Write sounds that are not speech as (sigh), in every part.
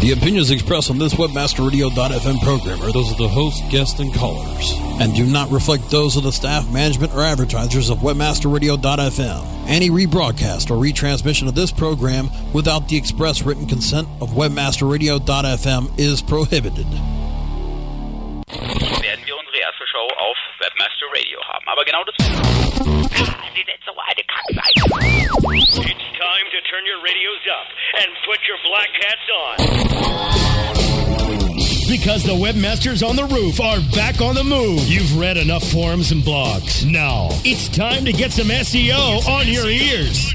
The opinions expressed on this WebmasterRadio.fm program are those of the host, guests, and callers, and do not reflect those of the staff, management, or advertisers of WebmasterRadio.fm. Any rebroadcast or retransmission of this program without the express written consent of WebmasterRadio.fm is prohibited. Werden wir unsere erste Show auf Webmaster Radio haben. Aber genau das. Ah, Sie sind so eine. Turn your radios up and put your black hats on. Because the webmasters on the roof are back on the move. You've read enough forums and blogs. Now, it's time to get some SEO on your ears.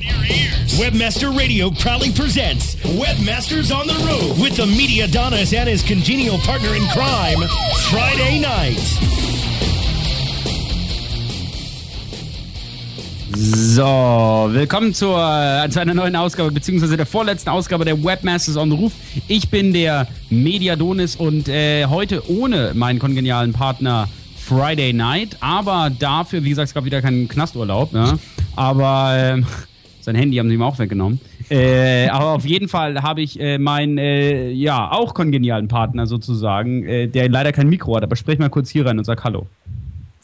Webmaster Radio proudly presents Webmasters on the Roof with the media Adonis and his congenial partner in crime, Friday night. So, willkommen zur, äh, zu einer neuen Ausgabe, beziehungsweise der vorletzten Ausgabe der Webmasters on the Roof. Ich bin der Mediadonis und äh, heute ohne meinen kongenialen Partner Friday Night, aber dafür, wie gesagt, es gab wieder keinen Knasturlaub, ne? aber äh, sein Handy haben sie ihm auch weggenommen. Äh, aber auf jeden Fall habe ich äh, meinen, äh, ja, auch kongenialen Partner sozusagen, äh, der leider kein Mikro hat, aber sprich mal kurz hier rein und sag Hallo.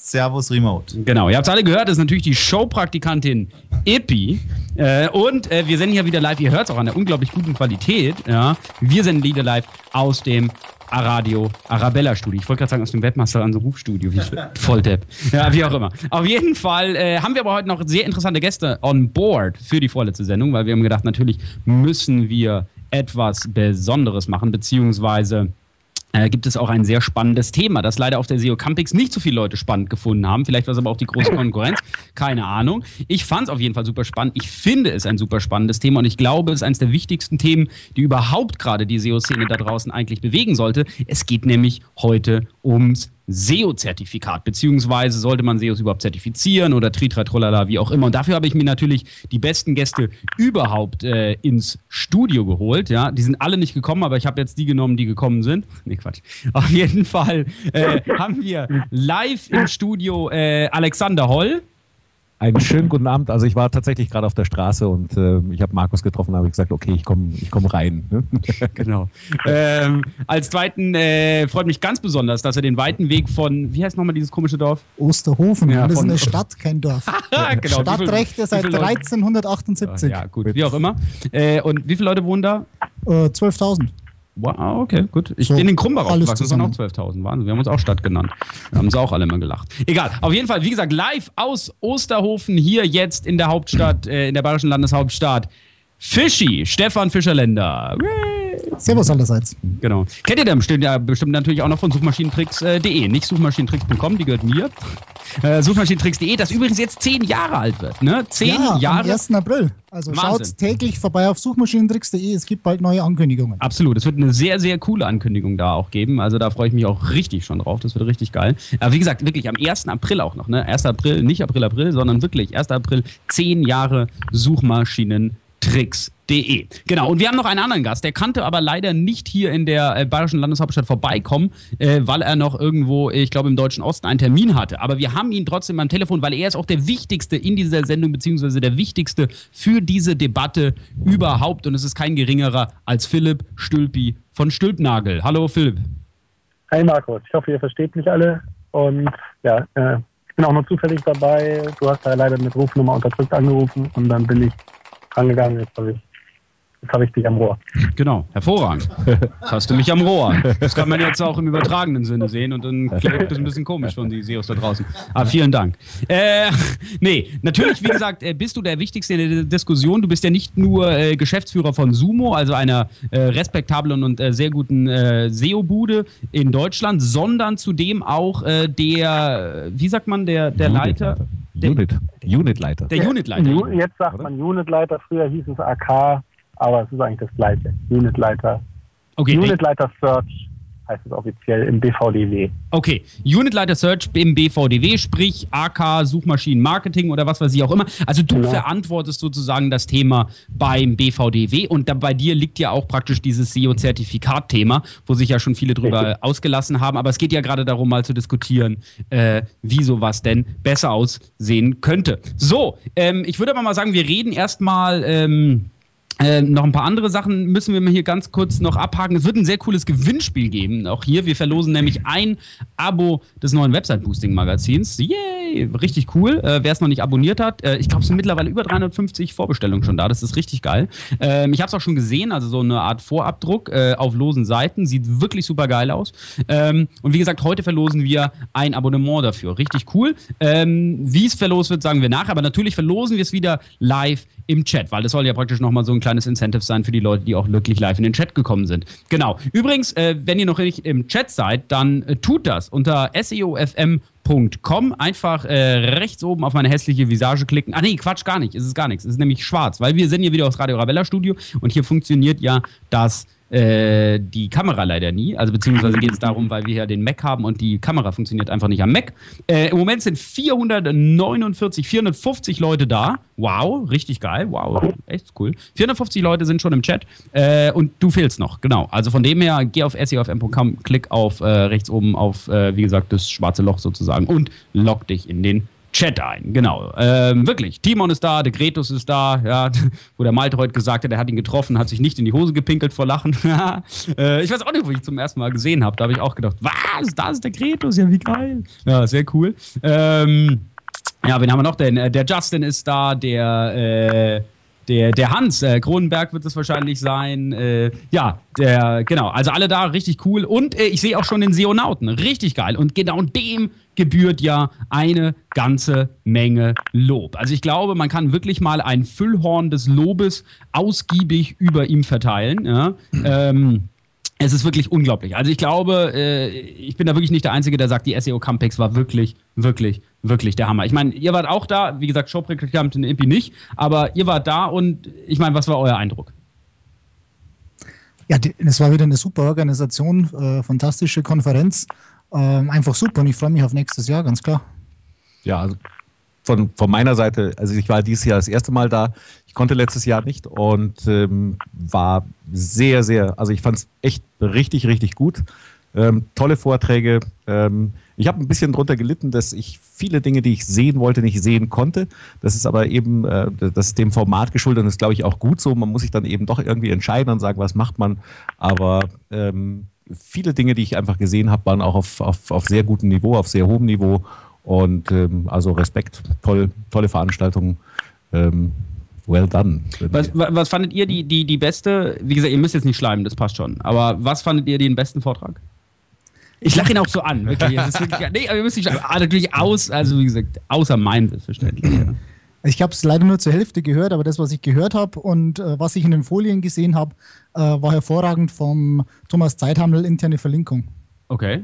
Servus Remote. Genau, ihr habt es alle gehört, das ist natürlich die Showpraktikantin Ippi. Äh, und äh, wir senden hier wieder live, ihr hört es auch an der unglaublich guten Qualität. Ja. Wir senden wieder live aus dem Aradio Arabella Studio. Ich wollte gerade sagen aus dem Webmaster an so Rufstudio, wie (laughs) Volldepp. Ja, wie auch immer. Auf jeden Fall äh, haben wir aber heute noch sehr interessante Gäste on board für die vorletzte Sendung, weil wir haben gedacht, natürlich müssen wir etwas Besonderes machen, beziehungsweise äh, gibt es auch ein sehr spannendes Thema, das leider auf der SEO Campix nicht so viele Leute spannend gefunden haben. Vielleicht war es aber auch die große (clears throat) Konkurrenz. Keine Ahnung. Ich fand es auf jeden Fall super spannend. Ich finde es ein super spannendes Thema und ich glaube, es ist eines der wichtigsten Themen, die überhaupt gerade die SEO-Szene da draußen eigentlich bewegen sollte. Es geht nämlich heute ums SEO-Zertifikat, beziehungsweise sollte man SEOs überhaupt zertifizieren oder Tritratrolala, wie auch immer. Und dafür habe ich mir natürlich die besten Gäste überhaupt äh, ins Studio geholt. Ja, die sind alle nicht gekommen, aber ich habe jetzt die genommen, die gekommen sind. Nee, Quatsch. Auf jeden Fall äh, haben wir live im Studio äh, Alexander Holl. Einen schönen guten Abend. Also ich war tatsächlich gerade auf der Straße und äh, ich habe Markus getroffen, habe ich gesagt, okay, ich komme ich komm rein. Ne? (laughs) genau. Ähm, als zweiten äh, freut mich ganz besonders, dass er den weiten Weg von, wie heißt nochmal dieses komische Dorf? Osterhofen. Ja, das ist eine Stadt, kein Dorf. (laughs) genau. Stadtrechte seit viele Leute- 1378. Ja, gut, wie auch immer. Äh, und wie viele Leute wohnen da? Äh, 12.000. Wow, okay, gut. Ich So, bin in Krumbach aufgewachsen, das sind auch zusammen. 12.000. Wahnsinn, wir haben uns auch Stadt genannt. Da haben sie auch alle immer gelacht. Egal, auf jeden Fall, wie gesagt, live aus Osterhofen, hier jetzt in der Hauptstadt, äh, in der bayerischen Landeshauptstadt. Fischi, Stefan Fischerländer. Servus allerseits. Genau. Kennt ihr den bestimmt, ja, bestimmt natürlich auch noch von suchmaschinentricks.de. Nicht suchmaschinentricks.com, die gehört mir. Äh, suchmaschinentricks.de, das übrigens jetzt zehn Jahre alt wird. Ne? Zehn ja, Jahre. am 1. April. Also Wahnsinn. schaut täglich vorbei auf suchmaschinentricks.de. Es gibt bald neue Ankündigungen. Absolut. Es wird eine sehr, sehr coole Ankündigung da auch geben. Also da freue ich mich auch richtig schon drauf. Das wird richtig geil. Aber wie gesagt, wirklich am 1. April auch noch. Ne? 1. April, nicht April, April, sondern wirklich 1. April, 10 Jahre Suchmaschinentricks.de. Genau. Und wir haben noch einen anderen Gast. Der kannte aber leider nicht hier in der äh, bayerischen Landeshauptstadt vorbeikommen, äh, weil er noch irgendwo, ich glaube, im deutschen Osten einen Termin hatte. Aber wir haben ihn trotzdem am Telefon, weil er ist auch der Wichtigste in dieser Sendung, beziehungsweise der Wichtigste für diese Debatte überhaupt. Und es ist kein geringerer als Philipp Stülpi von Stülpnagel. Hallo Philipp. Hi Markus, ich hoffe, ihr versteht mich alle. Und ja, äh, ich bin auch nur zufällig dabei. Du hast da leider mit Rufnummer unterdrückt angerufen und dann bin ich underground resource Jetzt habe ich, dich am Rohr. Genau, hervorragend. Jetzt hast du mich am Rohr. Das kann man jetzt auch im übertragenen Sinne sehen und dann klingt das ein bisschen komisch von die SEOs da draußen. Aber vielen Dank. Äh, nee, natürlich, wie gesagt, äh, bist du der Wichtigste in der Diskussion. Du bist ja nicht nur äh, Geschäftsführer von Sumo, also einer äh, respektablen und äh, sehr guten äh, SEO-Bude in Deutschland, sondern zudem auch äh, der, wie sagt man, der, der Leiter, der, Unit, Unitleiter. der Unitleiter. Jetzt sagt man Unitleiter, früher hieß es AK, aber es ist eigentlich das gleiche. Unitleiter. Okay, Unitleiter Search heißt es offiziell im BVDW. Okay, Unitleiter Search im BVDW, sprich AK Suchmaschinenmarketing oder was weiß ich auch immer. Also du Genau. verantwortest sozusagen das Thema beim BVDW und da bei dir liegt ja auch praktisch dieses SEO-Zertifikat-Thema, wo sich ja schon viele drüber Richtig. ausgelassen haben. Aber es geht ja gerade darum, mal zu diskutieren, äh, wie sowas denn besser aussehen könnte. So, ähm, ich würde aber mal sagen, wir reden erstmal. Ähm, Äh, noch ein paar andere Sachen müssen wir mal hier ganz kurz noch abhaken. Es wird ein sehr cooles Gewinnspiel geben. Auch hier, wir verlosen nämlich ein Abo des neuen Website-Boosting-Magazins. Yay! Richtig cool. Äh, Wer es noch nicht abonniert hat, äh, ich glaube, es sind mittlerweile über 350 Vorbestellungen schon da. Das ist richtig geil. Ähm, ich habe es auch schon gesehen, also so eine Art Vorabdruck äh, auf losen Seiten. Sieht wirklich super geil aus. Ähm, und wie gesagt, heute verlosen wir ein Abonnement dafür. Richtig cool. Ähm, wie es verlost wird, sagen wir nachher. Aber natürlich verlosen wir es wieder live im Chat, weil das soll ja praktisch nochmal so ein kleines Incentive sein für die Leute, die auch wirklich live in den Chat gekommen sind. Genau. Übrigens, äh, wenn ihr noch nicht im Chat seid, dann äh, tut das unter seofm.com. Einfach äh, rechts oben auf meine hässliche Visage klicken. Ah nee, Quatsch, gar nicht. Es ist gar nichts. Es ist nämlich schwarz, weil wir sind hier wieder aus Radio Ravella Studio und hier funktioniert ja das äh, die Kamera leider nie. Also beziehungsweise geht es darum, weil wir hier den Mac haben und die Kamera funktioniert einfach nicht am Mac. Äh, Im Moment sind 449, 450 Leute da. Wow, richtig geil. Wow, echt cool. 450 Leute sind schon im Chat äh, und du fehlst noch. Genau. Also von dem her, geh auf seofm.com, klick auf äh, rechts oben auf, äh, wie gesagt, das schwarze Loch sozusagen und log dich in den Chat ein, genau. Ähm, wirklich. Timon ist da, der Gretus ist da, ja, (laughs) wo der Malte heute gesagt hat, er hat ihn getroffen, hat sich nicht in die Hose gepinkelt vor Lachen. (laughs) äh, ich weiß auch nicht, wo ich ihn zum ersten Mal gesehen habe. Da habe ich auch gedacht, was? Da ist der Gretus, ja, wie geil. Ja, sehr cool. Ähm, ja, wen haben wir noch denn? Äh, Der Justin ist da, der, äh, der, der Hans, äh, Kronenberg wird es wahrscheinlich sein. Äh, ja, der, genau. Also alle da, richtig cool. Und äh, ich sehe auch schon den Seonauten, richtig geil. Und genau dem gebührt ja eine ganze Menge Lob. Also ich glaube, man kann wirklich mal ein Füllhorn des Lobes ausgiebig über ihm verteilen. Ja? Ähm, es ist wirklich unglaublich. Also ich glaube, äh, ich bin da wirklich nicht der Einzige, der sagt, die SEO Campex war wirklich, wirklich, wirklich der Hammer. Ich meine, ihr wart auch da, wie gesagt, Shop-Reklamant Impi nicht, aber ihr wart da und ich meine, was war euer Eindruck? Ja, es war wieder eine super Organisation, äh, fantastische Konferenz. Ähm, einfach super und ich freue mich auf nächstes Jahr, ganz klar. Ja, also von, von meiner Seite, also ich war dieses Jahr das erste Mal da. Ich konnte letztes Jahr nicht und ähm, war sehr, sehr, also ich fand es echt richtig, richtig gut. Ähm, tolle Vorträge. Ähm, ich habe ein bisschen drunter gelitten, dass ich viele Dinge, die ich sehen wollte, nicht sehen konnte. Das ist aber eben, äh, das ist dem Format geschuldet und ist, glaube ich, auch gut so. Man muss sich dann eben doch irgendwie entscheiden und sagen, was macht man. Aber ähm, viele Dinge, die ich einfach gesehen habe, waren auch auf, auf, auf sehr gutem Niveau, auf sehr hohem Niveau. Und ähm, also Respekt, toll, tolle Veranstaltung. Ähm, well done. Was, wa- was fandet ihr die, die, die beste, wie gesagt, ihr müsst jetzt nicht schleimen, das passt schon, aber was fandet ihr den besten Vortrag? Ich lache ihn auch so an, wirklich. Es ist wirklich nee, aber ihr müsst nicht. Ah, natürlich aus, also wie gesagt, außer mein selbstverständlich. Ich habe es leider nur zur Hälfte gehört, aber das, was ich gehört habe und äh, was ich in den Folien gesehen habe, äh, war hervorragend vom Thomas Zeithandel interne Verlinkung. Okay.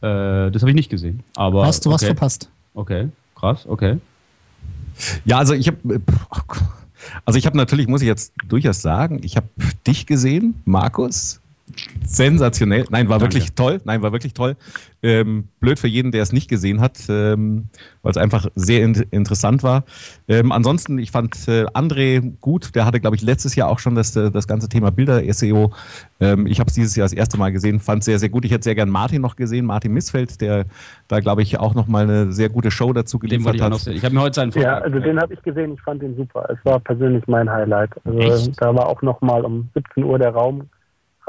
Äh, das habe ich nicht gesehen. Aber Hast du was okay. verpasst? Okay, krass, okay. Ja, also ich habe, also ich habe natürlich, muss ich jetzt durchaus sagen, ich habe dich gesehen, Markus. Sensationell. Nein, war Danke. wirklich toll. Nein, war wirklich toll. Ähm, blöd für jeden, der es nicht gesehen hat, ähm, weil es einfach sehr in interessant war. Ähm, ansonsten, ich fand äh, André gut. Der hatte, glaube ich, letztes Jahr auch schon das, äh, das ganze Thema Bilder-SEO. Ähm, ich habe es dieses Jahr das erste Mal gesehen, fand sehr, sehr gut. Ich hätte sehr gern Martin noch gesehen, Martin Missfeld, der da, glaube ich, auch noch mal eine sehr gute Show dazu geliefert ich hat. Ich habe mir heute seinen Ja, Vortrag also den habe ich gesehen, ich fand den super. Es war persönlich mein Highlight. Also Echt? da war auch nochmal um 17 Uhr der Raum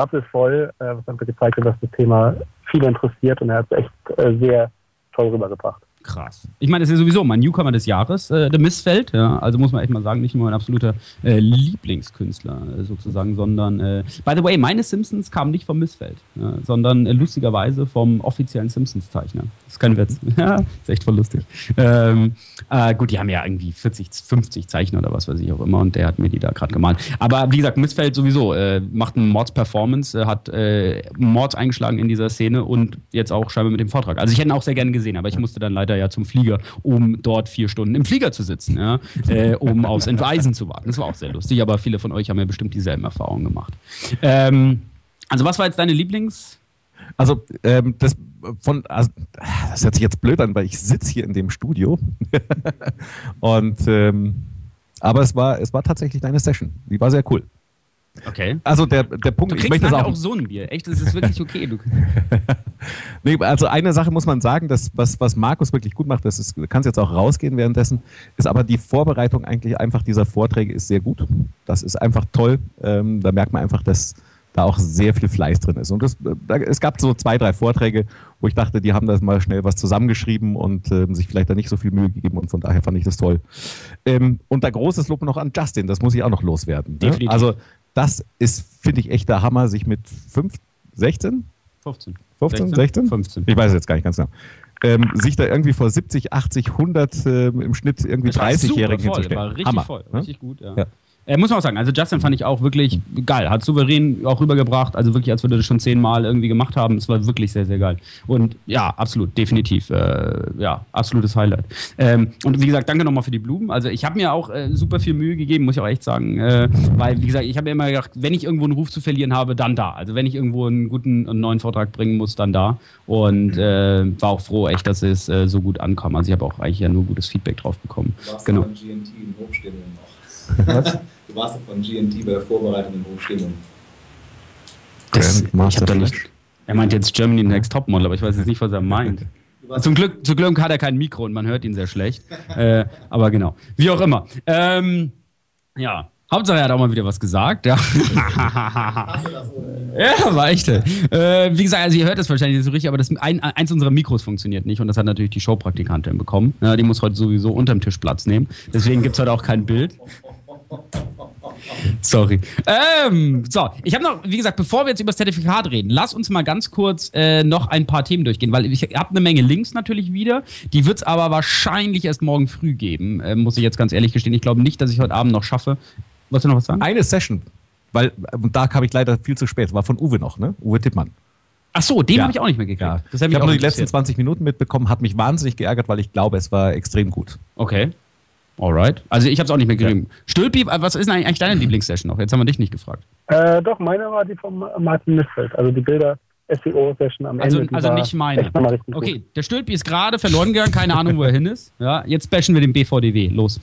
rappelvoll, äh, was einfach gezeigt hat, dass das Thema viele interessiert und er hat es echt äh, sehr toll rübergebracht. Krass. Ich meine, das ist ja sowieso mein Newcomer des Jahres, äh, der Missfeld. Ja, also muss man echt mal sagen, nicht nur mein absoluter äh, Lieblingskünstler äh, sozusagen, sondern, äh, by the way, meine Simpsons kamen nicht vom Missfeld, ja, sondern äh, lustigerweise vom offiziellen Simpsons-Zeichner. Das ist kein Witz. ja, ist echt voll lustig. Ähm, äh, gut, die haben ja irgendwie 40, 50 Zeichner oder was weiß ich auch immer und der hat mir die da gerade gemalt. Aber wie gesagt, Missfeld sowieso äh, macht eine Mords-Performance, hat äh, Mords eingeschlagen in dieser Szene und jetzt auch scheinbar mit dem Vortrag. Also ich hätte ihn auch sehr gerne gesehen, aber ich musste dann leider ja zum Flieger, um dort vier Stunden im Flieger zu sitzen, ja, äh, um aufs Entweisen zu warten. Das war auch sehr lustig, aber viele von euch haben ja bestimmt dieselben Erfahrungen gemacht. Ähm, also was war jetzt deine Lieblings... Also, ähm, das von, also, das hört sich jetzt blöd an, weil ich sitze hier in dem Studio. (laughs) Und ähm, aber es war, es war tatsächlich deine Session. Die war sehr cool. Okay. Also der, der Punkt, Du ich kriegst möchte das auch, auch so ein Bier. Echt, das ist wirklich okay. Du, (laughs) Nee, also eine Sache muss man sagen, dass, was, was Markus wirklich gut macht, das ist, du kannst jetzt auch rausgehen währenddessen, ist aber die Vorbereitung eigentlich einfach dieser Vorträge ist sehr gut. Das ist einfach toll. Ähm, da merkt man einfach, dass da auch sehr viel Fleiß drin ist. Und das, da, es gab so zwei, drei Vorträge, wo ich dachte, die haben da mal schnell was zusammengeschrieben und ähm, sich vielleicht da nicht so viel Mühe gegeben und von daher fand ich das toll. Ähm, und da großes Lob noch an Justin, das muss ich auch noch loswerden. Ne? Definitiv. Also das ist, finde ich, echt der Hammer, sich mit 5, 16, 15. 15, 16? 15. Ich weiß es jetzt gar nicht ganz genau. Ähm, sich da irgendwie vor 70, 80, 100 ähm, im Schnitt irgendwie Es war 30-Jährigen super voll, hinzustellen. War richtig Hammer, voll, ne? richtig gut, ja. Ja. Äh, muss man auch sagen, also Justin fand ich auch wirklich geil, hat souverän auch rübergebracht, also wirklich, als würde das schon zehnmal irgendwie gemacht haben, es war wirklich sehr, sehr geil. Und ja, absolut, definitiv, äh, ja, absolutes Highlight. Ähm, und wie gesagt, danke nochmal für die Blumen, also ich habe mir auch äh, super viel Mühe gegeben, muss ich auch echt sagen, äh, weil, wie gesagt, ich habe mir immer gedacht, wenn ich irgendwo einen Ruf zu verlieren habe, dann da. Also wenn ich irgendwo einen guten, einen neuen Vortrag bringen muss, dann da. Und äh, war auch froh, echt, dass es äh, so gut ankam. Also ich habe auch eigentlich ja nur gutes Feedback drauf bekommen. Genau. GNT in Hochstimmung. Was? Du warst doch von GNT bei der Vorbereitung in Hochstimmung. Das, ich hab da nicht. Er meint jetzt Germany Next Topmodel, aber ich weiß jetzt nicht, was er meint. (laughs) Zum Glück, zum Glück hat er kein Mikro und man hört ihn sehr schlecht. (laughs) äh, aber genau. Wie auch immer. Ähm, ja. Hauptsache, er hat auch mal wieder was gesagt. Ja, (laughs) ja war echt. Äh, wie gesagt, also ihr hört es wahrscheinlich nicht so richtig, aber das, ein, eins unserer Mikros funktioniert nicht und das hat natürlich die Showpraktikantin bekommen. Ja, die muss heute sowieso unterm Tisch Platz nehmen. Deswegen gibt es heute auch kein Bild. Sorry. Ähm, so, ich habe noch, wie gesagt, bevor wir jetzt über das Zertifikat reden, lass uns mal ganz kurz äh, noch ein paar Themen durchgehen, weil ich habe eine Menge Links natürlich wieder. Die wird es aber wahrscheinlich erst morgen früh geben, äh, muss ich jetzt ganz ehrlich gestehen. Ich glaube nicht, dass ich heute Abend noch schaffe. Wolltest du noch was sagen? Eine Session, weil und da kam ich leider viel zu spät, war von Uwe noch, ne? Uwe Tippmann. Ach so, den Ja. habe ich auch nicht mehr gekriegt. Ja. Ich habe nur die letzten interessiert. 20 Minuten mitbekommen, hat mich wahnsinnig geärgert, weil ich glaube, es war extrem gut. Okay. Alright. Also ich habe es auch nicht mehr gekriegt. Stülpi, äh, was ist eigentlich deine Lieblingssession noch? Jetzt haben wir dich nicht gefragt. Äh, doch, meine war die von Martin Missfeld. Also die Bilder SEO-Session am Also, Ende. also nicht meine. Okay, der Stülpi ist gerade verloren gegangen, keine Ahnung, wo er hin ist. Ja, jetzt bashen wir den BVDW. Los.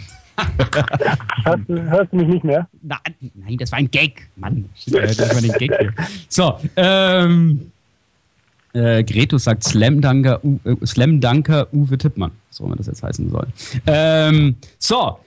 Gut. (laughs) Hörst, du- hörst du mich nicht mehr? Na, nein, das war ein Gag. Mann, war den Gag hier. So, ähm. Äh, Gretus sagt Slam Dunker, U, äh, Uwe Tippmann. So, wenn das jetzt heißen soll. Ähm, so.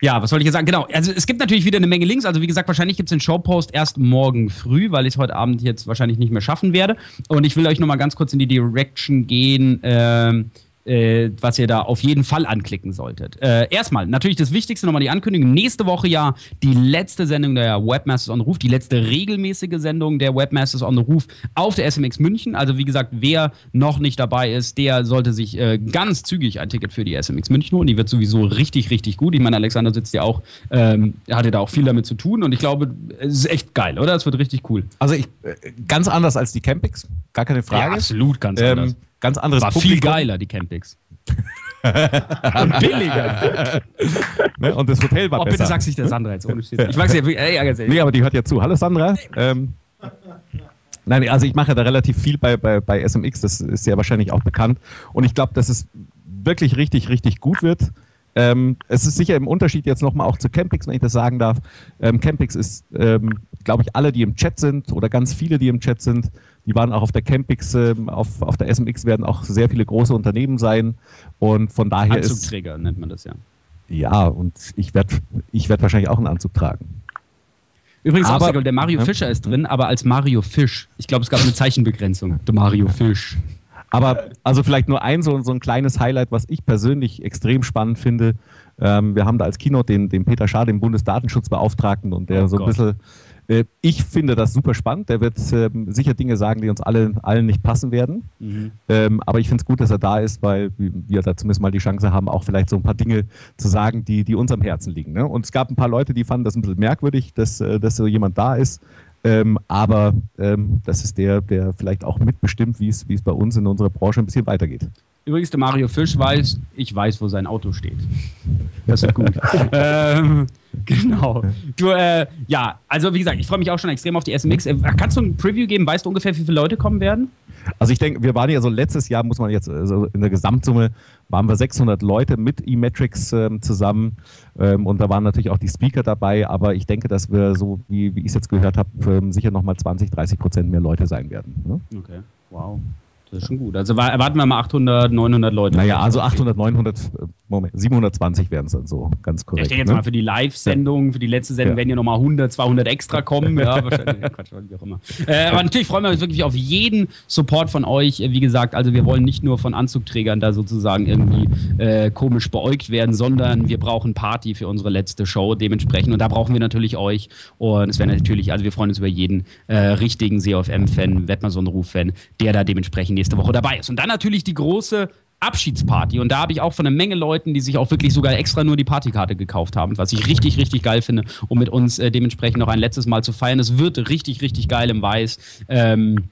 Ja, was wollte ich jetzt sagen? Genau, also es gibt natürlich wieder eine Menge Links. Also wie gesagt, wahrscheinlich gibt es den Showpost erst morgen früh, weil ich es heute Abend jetzt wahrscheinlich nicht mehr schaffen werde. Und ich will euch nochmal ganz kurz in die Direction gehen, ähm, äh, was ihr da auf jeden Fall anklicken solltet. Äh, erstmal, natürlich das Wichtigste nochmal die Ankündigung. Nächste Woche ja die letzte Sendung der Webmasters on the Roof, die letzte regelmäßige Sendung der Webmasters on the Roof auf der SMX München. Also wie gesagt, wer noch nicht dabei ist, der sollte sich äh, ganz zügig ein Ticket für die SMX München holen. Die wird sowieso richtig, richtig gut. Ich meine, Alexander sitzt ja auch, ähm, hatte da auch viel damit zu tun und ich glaube, es ist echt geil, oder? Es wird richtig cool. Also ich äh, ganz anders als die Campings, gar keine Frage. absolut ganz anders. Ganz anderes War viel Publikum, geiler, die Campings. und (laughs) billiger. (laughs) Ne? Und das Hotel war Oh, besser. bitte sag's nicht der Sandra jetzt ohne Shit. Ich mag's ja, ey, ja, ganz ehrlich. Nee, aber die hört ja zu. Hallo Sandra. Ähm, nein, also ich mache da relativ viel bei, bei, bei SMX, das ist ja wahrscheinlich auch bekannt. Und ich glaube, dass es wirklich richtig, richtig gut wird. Ähm, es ist sicher im Unterschied jetzt nochmal auch zu Campix, wenn ich das sagen darf. Ähm, Campix ist, ähm, glaube ich, alle, die im Chat sind oder ganz viele, die im Chat sind, die waren auch auf der Campix, ähm, auf, auf der SMX werden auch sehr viele große Unternehmen sein. Und von daher ist. Anzugträger nennt man das ja. Ja, und ich werde ich werd wahrscheinlich auch einen Anzug tragen. Übrigens auch Aber- cool, der Mario. Fischer ist drin, aber als Mario Fisch. Ich glaube, es gab eine Zeichenbegrenzung. (laughs) Der Mario Fisch. Aber also vielleicht nur ein so, so ein kleines Highlight, was ich persönlich extrem spannend finde. Ähm, wir haben da als Keynote den, den Peter Schaar, den Bundesdatenschutzbeauftragten, und der Oh so ein Gott. bisschen. Äh, ich finde das super spannend. Der wird ähm, sicher Dinge sagen, die uns alle, allen nicht passen werden. Mhm. Ähm, aber ich finde es gut, dass er da ist, weil wir da zumindest mal die Chance haben, auch vielleicht so ein paar Dinge zu sagen, die, die uns am Herzen liegen. Ne? Und es gab ein paar Leute, die fanden das ein bisschen merkwürdig, dass, äh, dass so jemand da ist. Ähm, aber ähm, das ist der, der vielleicht auch mitbestimmt, wie es wie es bei uns in unserer Branche ein bisschen weitergeht. Übrigens, der Mario Fisch weiß, ich weiß, wo sein Auto steht. Das ist gut. (laughs) ähm, genau. Du, äh, ja, also wie gesagt, ich freue mich auch schon extrem auf die SMX. Äh, kannst du ein Preview geben? Weißt du ungefähr, wie viele Leute kommen werden? Also ich denke, wir waren ja so letztes Jahr, muss man jetzt, also in der Gesamtsumme waren wir 600 Leute mit E-Metrics ähm, zusammen ähm, und da waren natürlich auch die Speaker dabei, aber ich denke, dass wir so, wie, wie ich es jetzt gehört habe, ähm, sicher nochmal 20, 30 Prozent mehr Leute sein werden. Ne? Okay, wow. Das ist schon gut. Also wa- erwarten wir mal 800, 900 Leute. Naja, also 800, 900, äh, Moment, 720 werden es dann so, ganz korrekt. ich denke jetzt ne? mal für die Live-Sendung, für die letzte Sendung Ja. werden ja nochmal 100, 200 extra kommen. (laughs) Ja, wahrscheinlich. Quatsch, wie auch immer. Äh, aber natürlich freuen wir uns wirklich auf jeden Support von euch. Äh, Wie gesagt, also wir wollen nicht nur von Anzugträgern da sozusagen irgendwie äh, komisch beäugt werden, sondern wir brauchen Party für unsere letzte Show dementsprechend. Und da brauchen wir natürlich euch. Und es wäre natürlich, also wir freuen uns über jeden äh, richtigen COFM-Fan, Wettmason-Ruf-Fan, der da dementsprechend nächste Woche dabei ist. Und dann natürlich die große Abschiedsparty. Und da habe ich auch von einer Menge Leuten, die sich auch wirklich sogar extra nur die Partykarte gekauft haben, was ich richtig, richtig geil finde, um mit uns äh, dementsprechend noch ein letztes Mal zu feiern. Es wird richtig, richtig geil im Weiß. Ähm,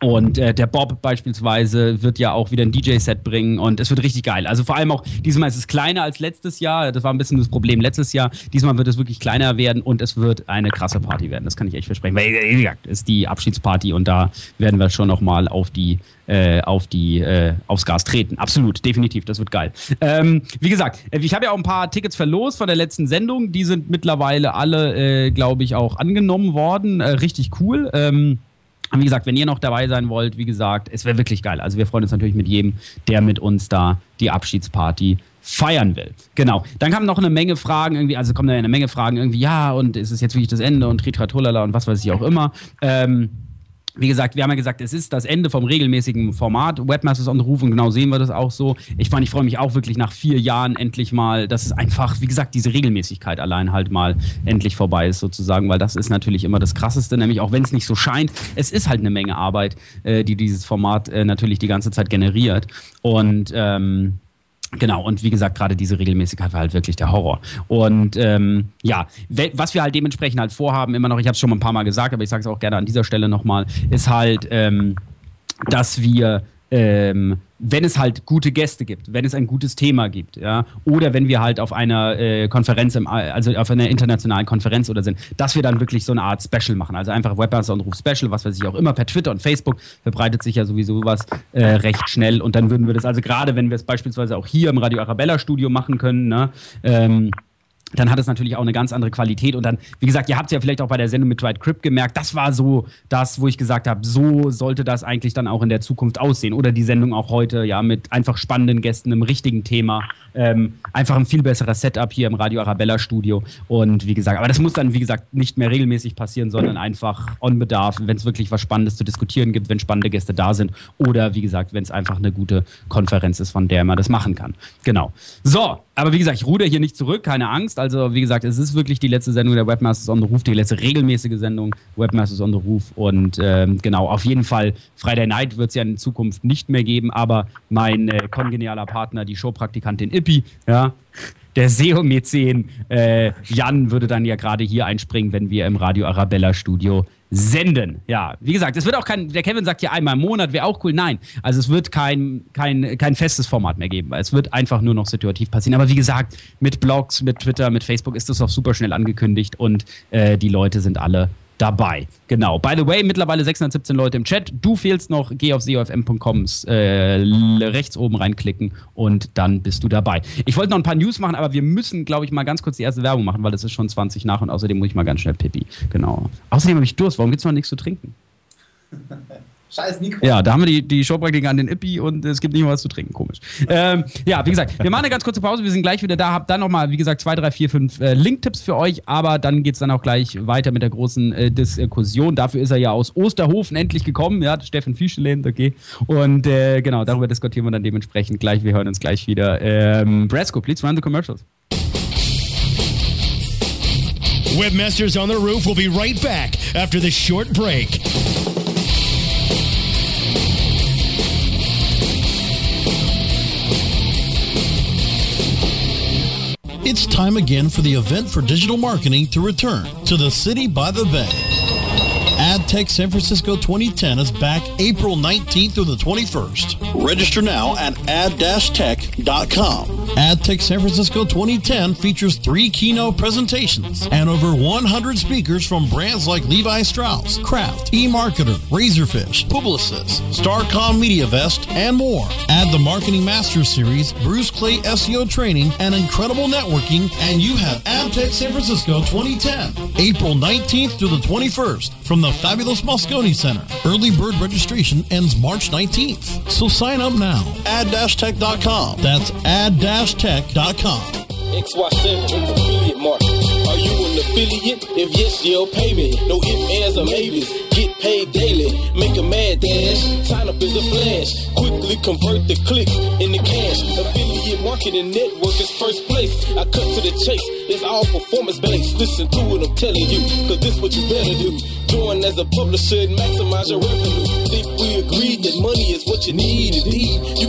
und äh, der Bob beispielsweise wird ja auch wieder ein DJ-Set bringen und es wird richtig geil. Also vor allem auch, diesmal ist es kleiner als letztes Jahr. Das war ein bisschen das Problem letztes Jahr. Diesmal wird es wirklich kleiner werden und es wird eine krasse Party werden. Das kann ich echt versprechen. Weil, wie gesagt, es ist die Abschiedsparty und da werden wir schon nochmal auf die, äh, auf die, äh, aufs Gas treten. Absolut, definitiv. Das wird geil. Ähm, wie gesagt, äh, ich habe ja auch ein paar Tickets verlost von der letzten Sendung. Die sind mittlerweile alle, äh, glaube ich, auch angenommen worden. Äh, richtig cool. Ähm, wie gesagt, wenn ihr noch dabei sein wollt, wie gesagt, es wäre wirklich geil. Also wir freuen uns natürlich mit jedem, der mit uns da die Abschiedsparty feiern will. Genau. Dann kamen noch eine Menge Fragen irgendwie, also kommen da eine Menge Fragen irgendwie, ja, und ist es jetzt wirklich das Ende und Tritratolala und was weiß ich auch immer. Ähm, wie gesagt, wir haben ja gesagt, es ist das Ende vom regelmäßigen Format. Webmasters on the Roof und genau sehen wir das auch so. Ich meine, ich freue mich auch wirklich nach vier Jahren endlich mal, dass es einfach, wie gesagt, diese Regelmäßigkeit allein halt mal endlich vorbei ist sozusagen, weil das ist natürlich immer das Krasseste, nämlich auch wenn es nicht so scheint, es ist halt eine Menge Arbeit, äh, die dieses Format äh, natürlich die ganze Zeit generiert und ähm, Genau, und wie gesagt, gerade diese Regelmäßigkeit war halt wirklich der Horror. Und ähm, ja, was wir halt dementsprechend halt vorhaben, immer noch, ich habe es schon ein paar Mal gesagt, aber ich sage es auch gerne an dieser Stelle nochmal, ist halt, ähm, dass wir, ähm, wenn es halt gute Gäste gibt, wenn es ein gutes Thema gibt, ja, oder wenn wir halt auf einer äh, Konferenz, im, also auf einer internationalen Konferenz oder sind, dass wir dann wirklich so eine Art Special machen. Also einfach Webmaster und Ruf Special, was weiß ich auch immer, per Twitter und Facebook verbreitet sich ja sowieso was äh, recht schnell und dann würden wir das, also gerade wenn wir es beispielsweise auch hier im Radio Arabella Studio machen können, ne, ähm, dann hat es natürlich auch eine ganz andere Qualität. Und dann, wie gesagt, ihr habt es ja vielleicht auch bei der Sendung mit Dwight Crip gemerkt, das war so das, wo ich gesagt habe, so sollte das eigentlich dann auch in der Zukunft aussehen. Oder die Sendung auch heute, ja, mit einfach spannenden Gästen, einem richtigen Thema. Ähm, einfach ein viel besseres Setup hier im Radio Arabella Studio. Und wie gesagt, aber das muss dann, wie gesagt, nicht mehr regelmäßig passieren, sondern einfach on Bedarf, wenn es wirklich was Spannendes zu diskutieren gibt, wenn spannende Gäste da sind. Oder wie gesagt, wenn es einfach eine gute Konferenz ist, von der man das machen kann. Genau. So, aber wie gesagt, ich ruder hier nicht zurück, keine Angst. Also, wie gesagt, es ist wirklich die letzte Sendung der Webmasters on the Roof, die letzte regelmäßige Sendung Webmasters on the Roof. Und ähm, genau, auf jeden Fall, Friday Night wird es ja in Zukunft nicht mehr geben, aber mein äh, kongenialer Partner, die Showpraktikantin Ippi, ja, der SEO-Mäzen äh, Jan würde dann ja gerade hier einspringen, wenn wir im Radio Arabella Studio senden. Ja, wie gesagt, es wird auch kein, der Kevin sagt ja einmal im Monat, wäre auch cool. Nein, also es wird kein, kein, kein festes Format mehr geben. Es wird einfach nur noch situativ passieren. Aber wie gesagt, mit Blogs, mit Twitter, mit Facebook ist das auch super schnell angekündigt und äh, die Leute sind alle dabei. Genau. By the way, mittlerweile 617 Leute im Chat. Du fehlst noch. Geh auf seofm.com äh, rechts oben reinklicken und dann bist du dabei. Ich wollte noch ein paar News machen, aber wir müssen, glaube ich, mal ganz kurz die erste Werbung machen, weil es ist schon 20 nach und außerdem muss ich mal ganz schnell pipi. Genau. Außerdem habe ich Durst. Warum gibt es noch nichts zu trinken? (laughs) Scheiß Mikro. Ja, da haben wir die, die Showpraktiker an den Ippi und es gibt nicht mal was zu trinken. Komisch. Ähm, ja, wie gesagt, wir machen eine ganz kurze Pause. Wir sind gleich wieder da. Hab dann nochmal, wie gesagt, zwei, drei, vier, fünf äh, Link-Tipps für euch. Aber dann geht es dann auch gleich weiter mit der großen äh, Diskussion. Dafür ist er ja aus Osterhofen endlich gekommen. Ja, Steffen Fischelend, okay. Und äh, genau, darüber diskutieren wir dann dementsprechend gleich. Wir hören uns gleich wieder. Ähm, Brasco, please run the commercials. Webmasters on the Roof will be right back after this short break. It's time again for the event for digital marketing to return to the city by the bay. AdTech San Francisco 2010 is back April 19th through the 21st. Register now at ad-tech.com AdTech San Francisco 2010 features three keynote presentations and over 100 speakers from brands like Levi Strauss, Kraft, eMarketer, Razorfish, Publicis, Starcom MediaVest, and more. Add the Marketing Masters Series, Bruce Clay SEO training, and incredible networking, and you have AdTech San Francisco 2010, April 19th through the 21st from the fabulous Moscone Center. Early bird registration ends March 19th. So sign up now. Ad-tech.com. That's ad-tech.com. XY7 affiliate market. Are you an affiliate? If yes, you'll pay me. No ifs, ands, or maybes. Get paid daily. Make a mad dash. Sign up as a flash. Quickly convert the clicks into cash. Affiliate marketing network is first place. I cut to the chase. It's all performance based. Listen to what I'm telling you. Cause this what you better do. Join as a publisher and maximize your revenue. Think we agreed that money is what you need. Indeed, you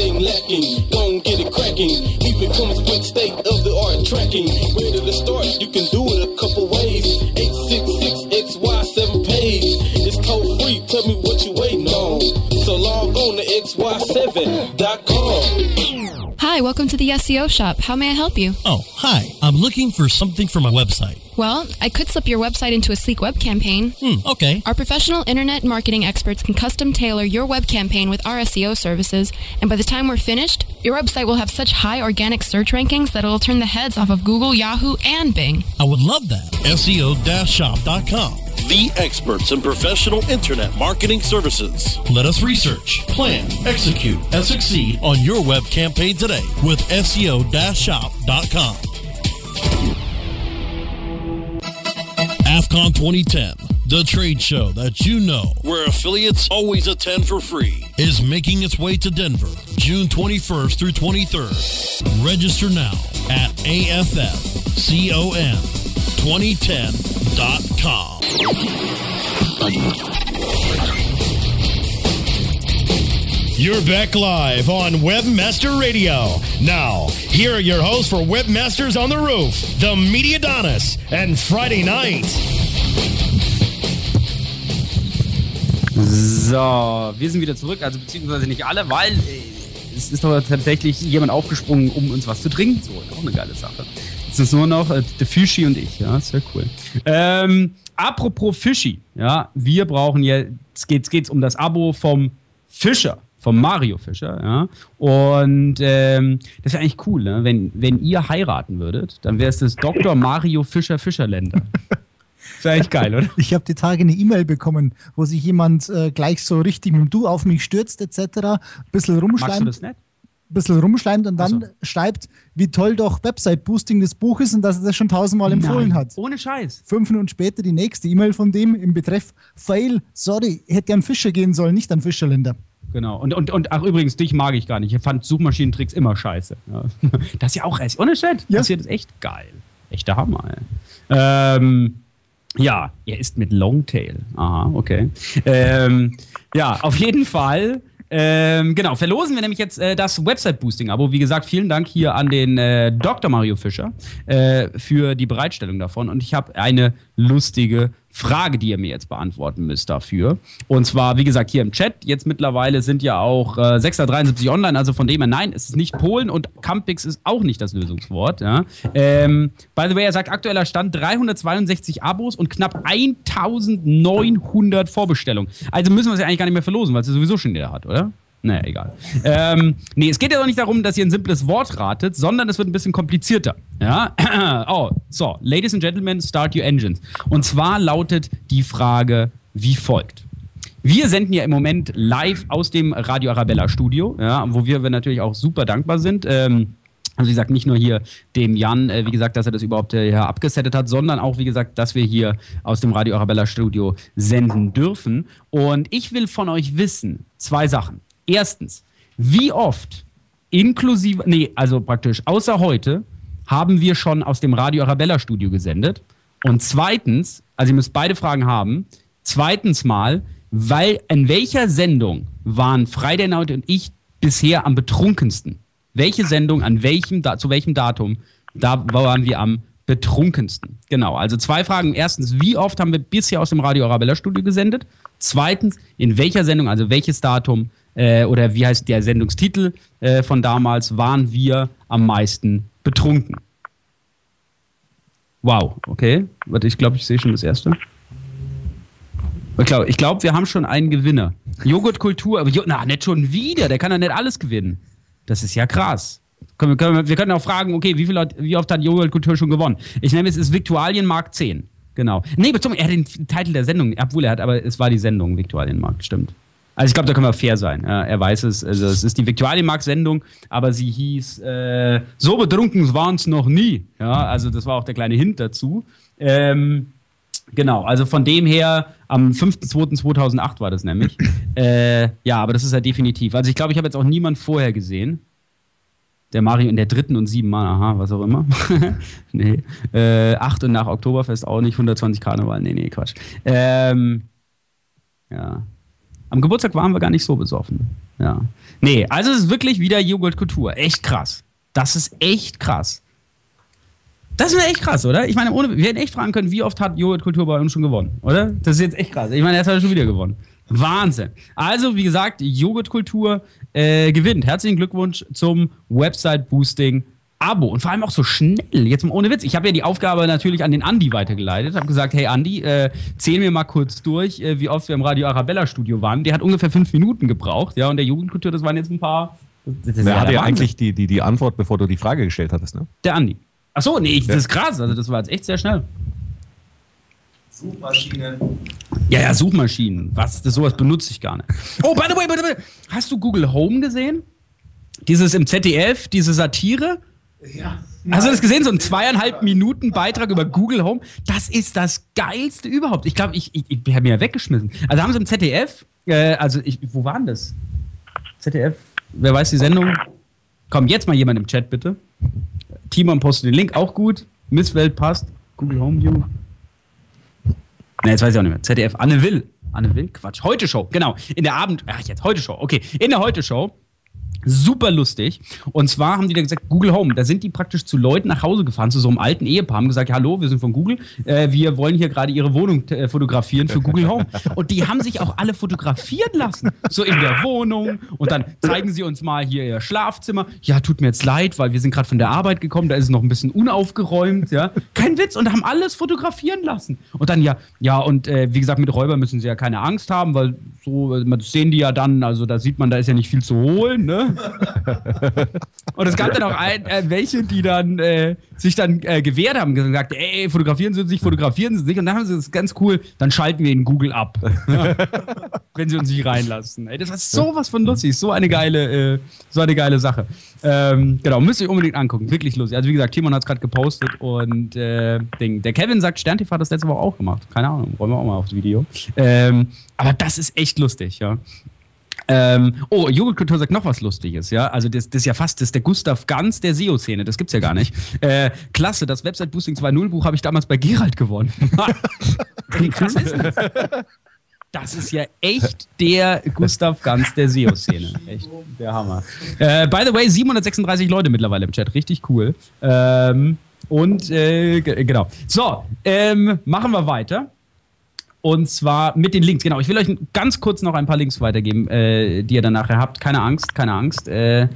Not one thing lacking. Gon' get it cracking. Even comes with state of the art tracking. Where to start? You can do it a couple ways. 866XY7 page. It's toll free. Tell me what you waiting on. So log on to XY7.com. Hi, welcome to the SEO shop. How may I help you? Oh, hi. I'm looking for something for my website. Well, I could slip your website into a sleek web campaign. Hmm, okay. Our professional internet marketing experts can custom tailor your web campaign with our SEO services, and by the time we're finished, your website will have such high organic search rankings that it'll turn the heads off of Google, Yahoo, and Bing. I would love that. SEO-shop.com. The experts in professional internet marketing services. Let us research, plan, execute, and succeed on your web campaign today with SEO-shop.com. AFCON 2010, the trade show that you know where affiliates always attend for free, is making its way to Denver June 21st through 23rd. Register now at AFFCon2010.com. You're back live on Webmaster Radio. Now, here are your hosts for Webmasters on the Roof, the Media Donis, and Friday Night. So, wir sind wieder zurück, also beziehungsweise nicht alle, weil äh, es ist doch tatsächlich jemand aufgesprungen, um uns was zu trinken holen. Auch eine geile Sache. Es ist nur noch äh, der Fischi und ich, ja, sehr cool. Ähm, apropos Fischi, ja, wir brauchen jetzt geht's geht's um das Abo vom Fischer, vom Mario Fischer, ja. Und ähm, das wäre eigentlich cool, ne? wenn wenn ihr heiraten würdet, dann wäre es das Dr. Mario Fischer Fischerländer. Das wäre echt geil, oder? Ich habe die Tage eine E-Mail bekommen, wo sich jemand äh, gleich so richtig mit dem Du auf mich stürzt, etc. Ein bisschen rumschleimt. Magst du das nicht? Bisschen rumschleimt und dann schreibt, wie toll doch Website-Boosting des Buches und dass er das schon tausendmal empfohlen Nein, hat. Ohne Scheiß. Fünf Minuten später die nächste E-Mail von dem im Betreff Fail, sorry, hätte gern Fischer gehen sollen, nicht an Fischerländer. Genau. Und, und, und ach, übrigens, dich mag ich gar nicht. Ich fand Suchmaschinentricks immer scheiße. Ja. (laughs) Das ist ja auch echt. Ohne Shit. Ja. Das hier ist echt geil. Echter Hammer, ey. Ähm, ja, er ist mit Longtail. Aha, okay. Ähm, ja, auf jeden Fall. Ähm, genau, verlosen wir nämlich jetzt äh, das Website-Boosting-Abo. Wie gesagt, vielen Dank hier an den äh, Dr. Mario Fischer äh, für die Bereitstellung davon. Und ich habe eine lustige Frage, die ihr mir jetzt beantworten müsst dafür. Und zwar, wie gesagt, hier im Chat. Jetzt mittlerweile sind ja auch äh, 673 online, also von dem her, nein, es ist nicht Polen und Campix ist auch nicht das Lösungswort. Ja. Ähm, by the way, er sagt aktueller Stand 362 Abos und knapp 1900 Vorbestellungen. Also müssen wir es ja eigentlich gar nicht mehr verlosen, weil es ja sowieso schon jeder hat, oder? Naja, egal. ähm, nee, es geht ja doch nicht darum, dass ihr ein simples Wort ratet, sondern es wird ein bisschen komplizierter. Ja? (clears throat) oh, so, Ladies and Gentlemen, start your engines. Und zwar lautet die Frage wie folgt. Wir senden ja im Moment live aus dem Radio Arabella Studio, ja, wo wir natürlich auch super dankbar sind. Ähm, also wie gesagt, nicht nur hier dem Jan, äh, wie gesagt, dass er das überhaupt äh, hier abgesettet hat, sondern auch, wie gesagt, dass wir hier aus dem Radio Arabella Studio senden dürfen. Und ich will von euch wissen, zwei Sachen. Erstens, wie oft inklusive, nee, also praktisch außer heute, haben wir schon aus dem Radio Arabella Studio gesendet? Und zweitens, also ihr müsst beide Fragen haben. Zweitens mal, weil in welcher Sendung waren Friday Night und ich bisher am betrunkensten? Welche Sendung, an welchem, zu welchem Datum, da waren wir am betrunkensten. Genau, also zwei Fragen. Erstens, wie oft haben wir bisher aus dem Radio Arabella Studio gesendet? Zweitens, in welcher Sendung, also welches Datum äh, oder wie heißt der Sendungstitel äh, von damals, waren wir am meisten betrunken? Wow, okay. Warte, ich glaube, ich sehe schon das erste. Ich glaube, glaub, wir haben schon einen Gewinner. Joghurtkultur, aber jo na, nicht schon wieder, der kann ja nicht alles gewinnen. Das ist ja krass. Können wir, können wir, wir können auch fragen, okay, wie, viel, wie oft hat Joghurtkultur schon gewonnen? Ich nehme es, ist Viktualienmarkt 10. Genau. Nee, bezogen, er hat den Titel der Sendung, obwohl er hat, aber es war die Sendung Viktualienmarkt, stimmt. Also ich glaube, da können wir fair sein. Er weiß es. Also es ist die Viktualienmarkt-Sendung, aber sie hieß äh, So betrunken waren es noch nie. Ja, also das war auch der kleine Hint dazu. Ähm, Genau, also von dem her, am 5.2.2008 war das nämlich. (clears throat) äh, ja, aber das ist ja definitiv. Also ich glaube, ich habe jetzt auch niemand vorher gesehen. Der Mario in der dritten und sieben Mal, aha, was auch immer. (laughs) nee. Äh, acht und nach Oktoberfest auch nicht, 120 Karneval, nee, nee, Quatsch. Ähm, ja. Am Geburtstag waren wir gar nicht so besoffen. Ja. Nee, also es ist wirklich wieder Joghurtkultur. Echt krass. Das ist echt krass. Das ist echt krass, oder? Ich meine, ohne, wir hätten echt fragen können, wie oft hat Joghurtkultur bei uns schon gewonnen, oder? Das ist jetzt echt krass. Ich meine, er hat schon wieder gewonnen. Wahnsinn. Also, wie gesagt, Joghurtkultur äh, gewinnt. Herzlichen Glückwunsch zum Website-Boosting. Abo und vor allem auch so schnell. Jetzt mal ohne Witz. Ich habe ja die Aufgabe natürlich an den Andi weitergeleitet. Habe gesagt, hey Andi, äh, zähl mir mal kurz durch, äh, wie oft wir im Radio Arabella Studio waren. Der hat ungefähr fünf Minuten gebraucht. Ja, und der Jugendkultur, das waren jetzt ein paar. Das ist Wer hatte ja eigentlich die, die, die Antwort, bevor du die Frage gestellt hattest, ne? Der Andi. Ach so, nee, das ist krass. Also das war jetzt echt sehr schnell. Suchmaschine. Ja, ja, Suchmaschinen. Was? Das, sowas benutze ich gar nicht. Oh, by the way, by the way. Hast du Google Home gesehen? Dieses im ZDF, diese Satire? Ja. Hast du das gesehen? So ein zweieinhalb Minuten Beitrag über Google Home. Das ist das Geilste überhaupt. Ich glaube, ich, ich, ich habe mir ja weggeschmissen. Also haben sie im ZDF, äh, also ich, wo waren das? ZDF, wer weiß die Sendung? Komm, jetzt mal jemand im Chat bitte. Timon postet den Link, auch gut. Misswelt passt. Google Home View. Ne, jetzt weiß ich auch nicht mehr. ZDF, Anne Will. Anne Will? Quatsch. Heute Show, genau. In der Abend. Ach, jetzt Heute Show. Okay. In der Heute Show. Super lustig. Und zwar haben die da gesagt, Google Home. Da sind die praktisch zu Leuten nach Hause gefahren, zu so einem alten Ehepaar, haben gesagt, hallo, wir sind von Google, äh, wir wollen hier gerade ihre Wohnung äh, fotografieren für Google Home. Und die haben sich auch alle fotografieren lassen. So in der Wohnung. Und dann zeigen sie uns mal hier ihr Schlafzimmer. Ja, tut mir jetzt leid, weil wir sind gerade von der Arbeit gekommen, da ist es noch ein bisschen unaufgeräumt, ja. Kein Witz. Und haben alles fotografieren lassen. Und dann ja, ja, und äh, wie gesagt, mit Räubern müssen sie ja keine Angst haben, weil so, das sehen die ja dann, also da sieht man, da ist ja nicht viel zu holen, ne? (laughs) Und es gab dann auch ein, äh, welche, die dann äh, sich dann äh, gewehrt haben, gesagt, ey, fotografieren Sie uns nicht, fotografieren Sie uns nicht. Und dann haben sie das ganz cool, dann schalten wir in Google ab. (laughs) Wenn sie uns nicht reinlassen. Ey, das ist sowas von lustig, so eine geile, äh, so eine geile Sache. Ähm, genau, müsst ihr euch unbedingt angucken, wirklich lustig. Also wie gesagt, Timon hat es gerade gepostet und äh, Ding. Der Kevin sagt, Sterntv hat das letzte Woche auch gemacht. Keine Ahnung, wollen wir auch mal aufs Video. Ähm, aber das ist echt lustig, ja. Ähm, oh, Joghurtkultur sagt noch was Lustiges, ja. Also das, das ist ja fast das ist der Gustav Ganz der SEO-Szene, das gibt's ja gar nicht. (laughs) Äh, klasse, das Website Boosting 2.0 Buch habe ich damals bei Gerald gewonnen. (laughs) Wie krass ist das? Das ist ja echt der Gustav Ganz der SEO-Szene. Echt der Hammer. Äh, by the way, 736 Leute mittlerweile im Chat, richtig cool. Ähm, und äh, genau. So, ähm, machen wir weiter. Und zwar mit den Links. Genau, ich will euch ganz kurz noch ein paar Links weitergeben, äh, die ihr dann nachher habt. Keine Angst, keine Angst. Äh,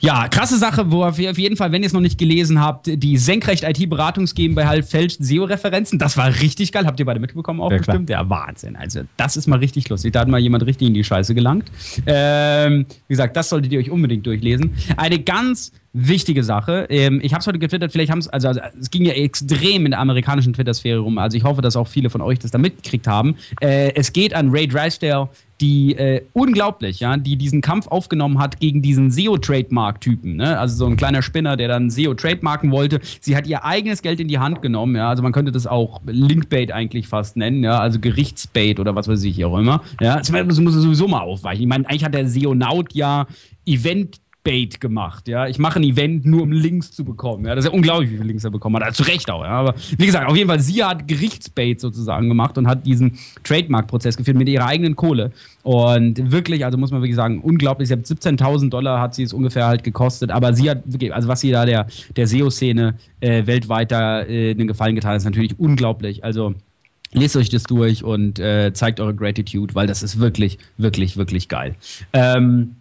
ja, krasse Sache, wo ihr auf jeden Fall, wenn ihr es noch nicht gelesen habt, die Senkrecht IT-Beratungs GmbH halt fälscht SEO-Referenzen. Das war richtig geil. Habt ihr beide mitbekommen auch Ja, klar. bestimmt? Ja, Wahnsinn. Also, das ist mal richtig lustig. Da hat mal jemand richtig in die Scheiße gelangt. Ähm, wie gesagt, das solltet ihr euch unbedingt durchlesen. Eine ganz wichtige Sache. Ähm, ich habe es heute getwittert, vielleicht haben es, also, also es ging ja extrem in der amerikanischen Twitter-Sphäre rum. Also ich hoffe, dass auch viele von euch das da mitgekriegt haben. Äh, es geht an Ray Drysdale, die äh, unglaublich, ja, die diesen Kampf aufgenommen hat gegen diesen SEO-Trademark-Typen. Ne? Also so ein kleiner Spinner, der dann SEO trademarken wollte. Sie hat ihr eigenes Geld in die Hand genommen, ja. Also man könnte das auch Linkbait eigentlich fast nennen, ja, also Gerichtsbait oder was weiß ich auch immer. Ja, das muss muss sowieso mal aufweichen. Ich meine, eigentlich hat der SEO-Naut ja Event Clickbait gemacht. Ja, ich mache ein Event nur um Links zu bekommen. Ja, das ist ja unglaublich, wie viele Links er bekommen hat. Also zu Recht auch. Ja. Aber wie gesagt, auf jeden Fall, sie hat Gerichtsbait sozusagen gemacht und hat diesen Trademark-Prozess geführt mit ihrer eigenen Kohle. Und wirklich, also muss man wirklich sagen, unglaublich. Sie hat 17.000 Dollar hat sie es ungefähr halt gekostet. Aber sie hat wirklich, also was sie da der, der SEO-Szene äh, weltweit da äh, einen Gefallen getan hat, ist natürlich unglaublich. Also Lest euch das durch und äh, zeigt eure Gratitude, weil das ist wirklich, wirklich, wirklich geil. Ähm,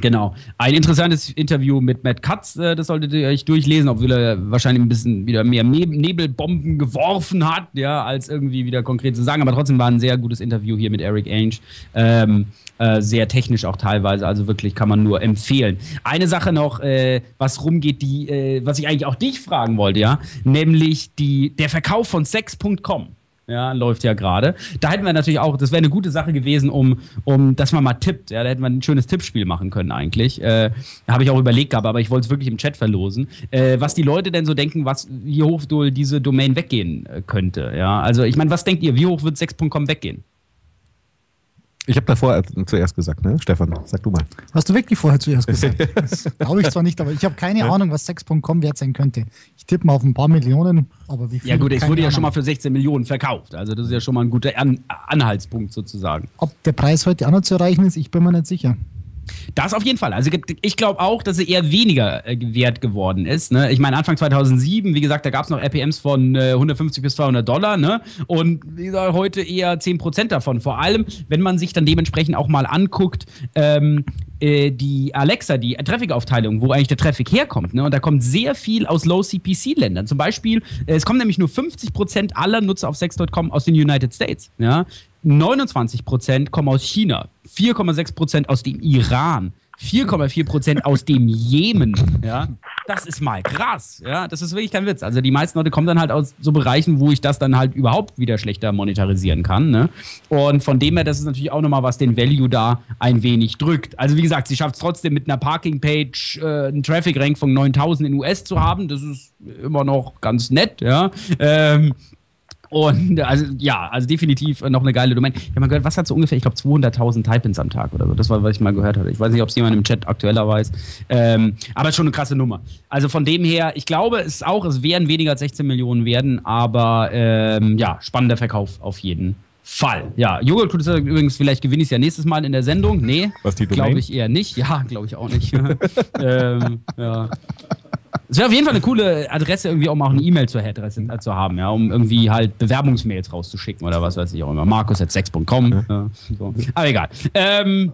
Genau. Ein interessantes Interview mit Matt Katz, äh, das solltet ihr euch durchlesen, obwohl er wahrscheinlich ein bisschen wieder mehr Ne- Nebelbomben geworfen hat, ja, als irgendwie wieder konkret zu sagen. Aber trotzdem war ein sehr gutes Interview hier mit Eric Ainge. Ähm, äh, sehr technisch auch teilweise, also wirklich kann man nur empfehlen. Eine Sache noch, äh, was rumgeht, die, äh, was ich eigentlich auch dich fragen wollte, ja, nämlich die, der Verkauf von Sex.com. Ja, läuft ja gerade. Da hätten wir natürlich auch, das wäre eine gute Sache gewesen, um, um, dass man mal tippt. Ja, da hätten wir ein schönes Tippspiel machen können eigentlich. Äh, Habe ich auch überlegt gehabt, aber ich wollte es wirklich im Chat verlosen. Äh, was die Leute denn so denken, was, wie hoch diese Domain weggehen äh, könnte. Ja, also ich meine, was denkt ihr, wie hoch wird 6.com weggehen? Ich habe davor zuerst gesagt, ne? Stefan, sag du mal. Hast du wirklich vorher zuerst gesagt? (laughs) Das glaube ich zwar nicht, aber ich habe keine Ja. Ahnung, was Sex.com wert sein könnte. Ich tippe mal auf ein paar Millionen, aber wie viel? Ja gut, es wurde ja Ahnung. schon mal für 16 Millionen verkauft. Also das ist ja schon mal ein guter An Anhaltspunkt sozusagen. Ob der Preis heute auch noch zu erreichen ist, ich bin mir nicht sicher. Das auf jeden Fall. Also ich glaube auch, dass er eher weniger äh, wert geworden ist. Ne? Ich meine, Anfang 2007, wie gesagt, da gab es noch RPMs von äh, 150 bis 200 Dollar. Ne? Und wie gesagt, heute eher 10% davon. Vor allem, wenn man sich dann dementsprechend auch mal anguckt, ähm, äh, die Alexa, die Traffic-Aufteilung, wo eigentlich der Traffic herkommt. Ne? Und da kommt sehr viel aus Low-CPC-Ländern. Zum Beispiel, äh, es kommen nämlich nur 50% aller Nutzer auf Sex.com aus den United States. Ja? 29% kommen aus China, 4,6% aus dem Iran, 4,4% aus dem Jemen. Ja? Das ist mal krass. Ja? Das ist wirklich kein Witz. Also die meisten Leute kommen dann halt aus so Bereichen, wo ich das dann halt überhaupt wieder schlechter monetarisieren kann. Ne? Und von dem her, das ist natürlich auch nochmal, was den Value da ein wenig drückt. Also wie gesagt, sie schafft es trotzdem mit einer Parking-Page äh, einen Traffic-Rank von 9000 in US zu haben. Das ist immer noch ganz nett. Ja? Ähm, und also ja, also definitiv noch eine geile Domain. Ich habe mal gehört, was hat so ungefähr, ich glaube 200.000 Type-ins am Tag oder so. Das war, was ich mal gehört hatte. Ich weiß nicht, ob es jemand im Chat aktueller weiß. Ähm, aber schon eine krasse Nummer. Also von dem her, ich glaube es auch, es werden weniger als 16 Millionen werden, aber ähm, ja, spannender Verkauf auf jeden Fall. Ja, Joghurt tut übrigens, vielleicht gewinne ich es ja nächstes Mal in der Sendung. Nee, glaube ich eher nicht. Ja, glaube ich auch nicht. (laughs) ähm, ja. Es wäre auf jeden Fall eine coole Adresse, irgendwie auch mal eine E-Mail zur Adresse äh, zu haben, ja, um irgendwie halt Bewerbungsmails rauszuschicken oder was weiß ich auch immer. Markus.sex.com. Ja, so. Aber egal. Ähm,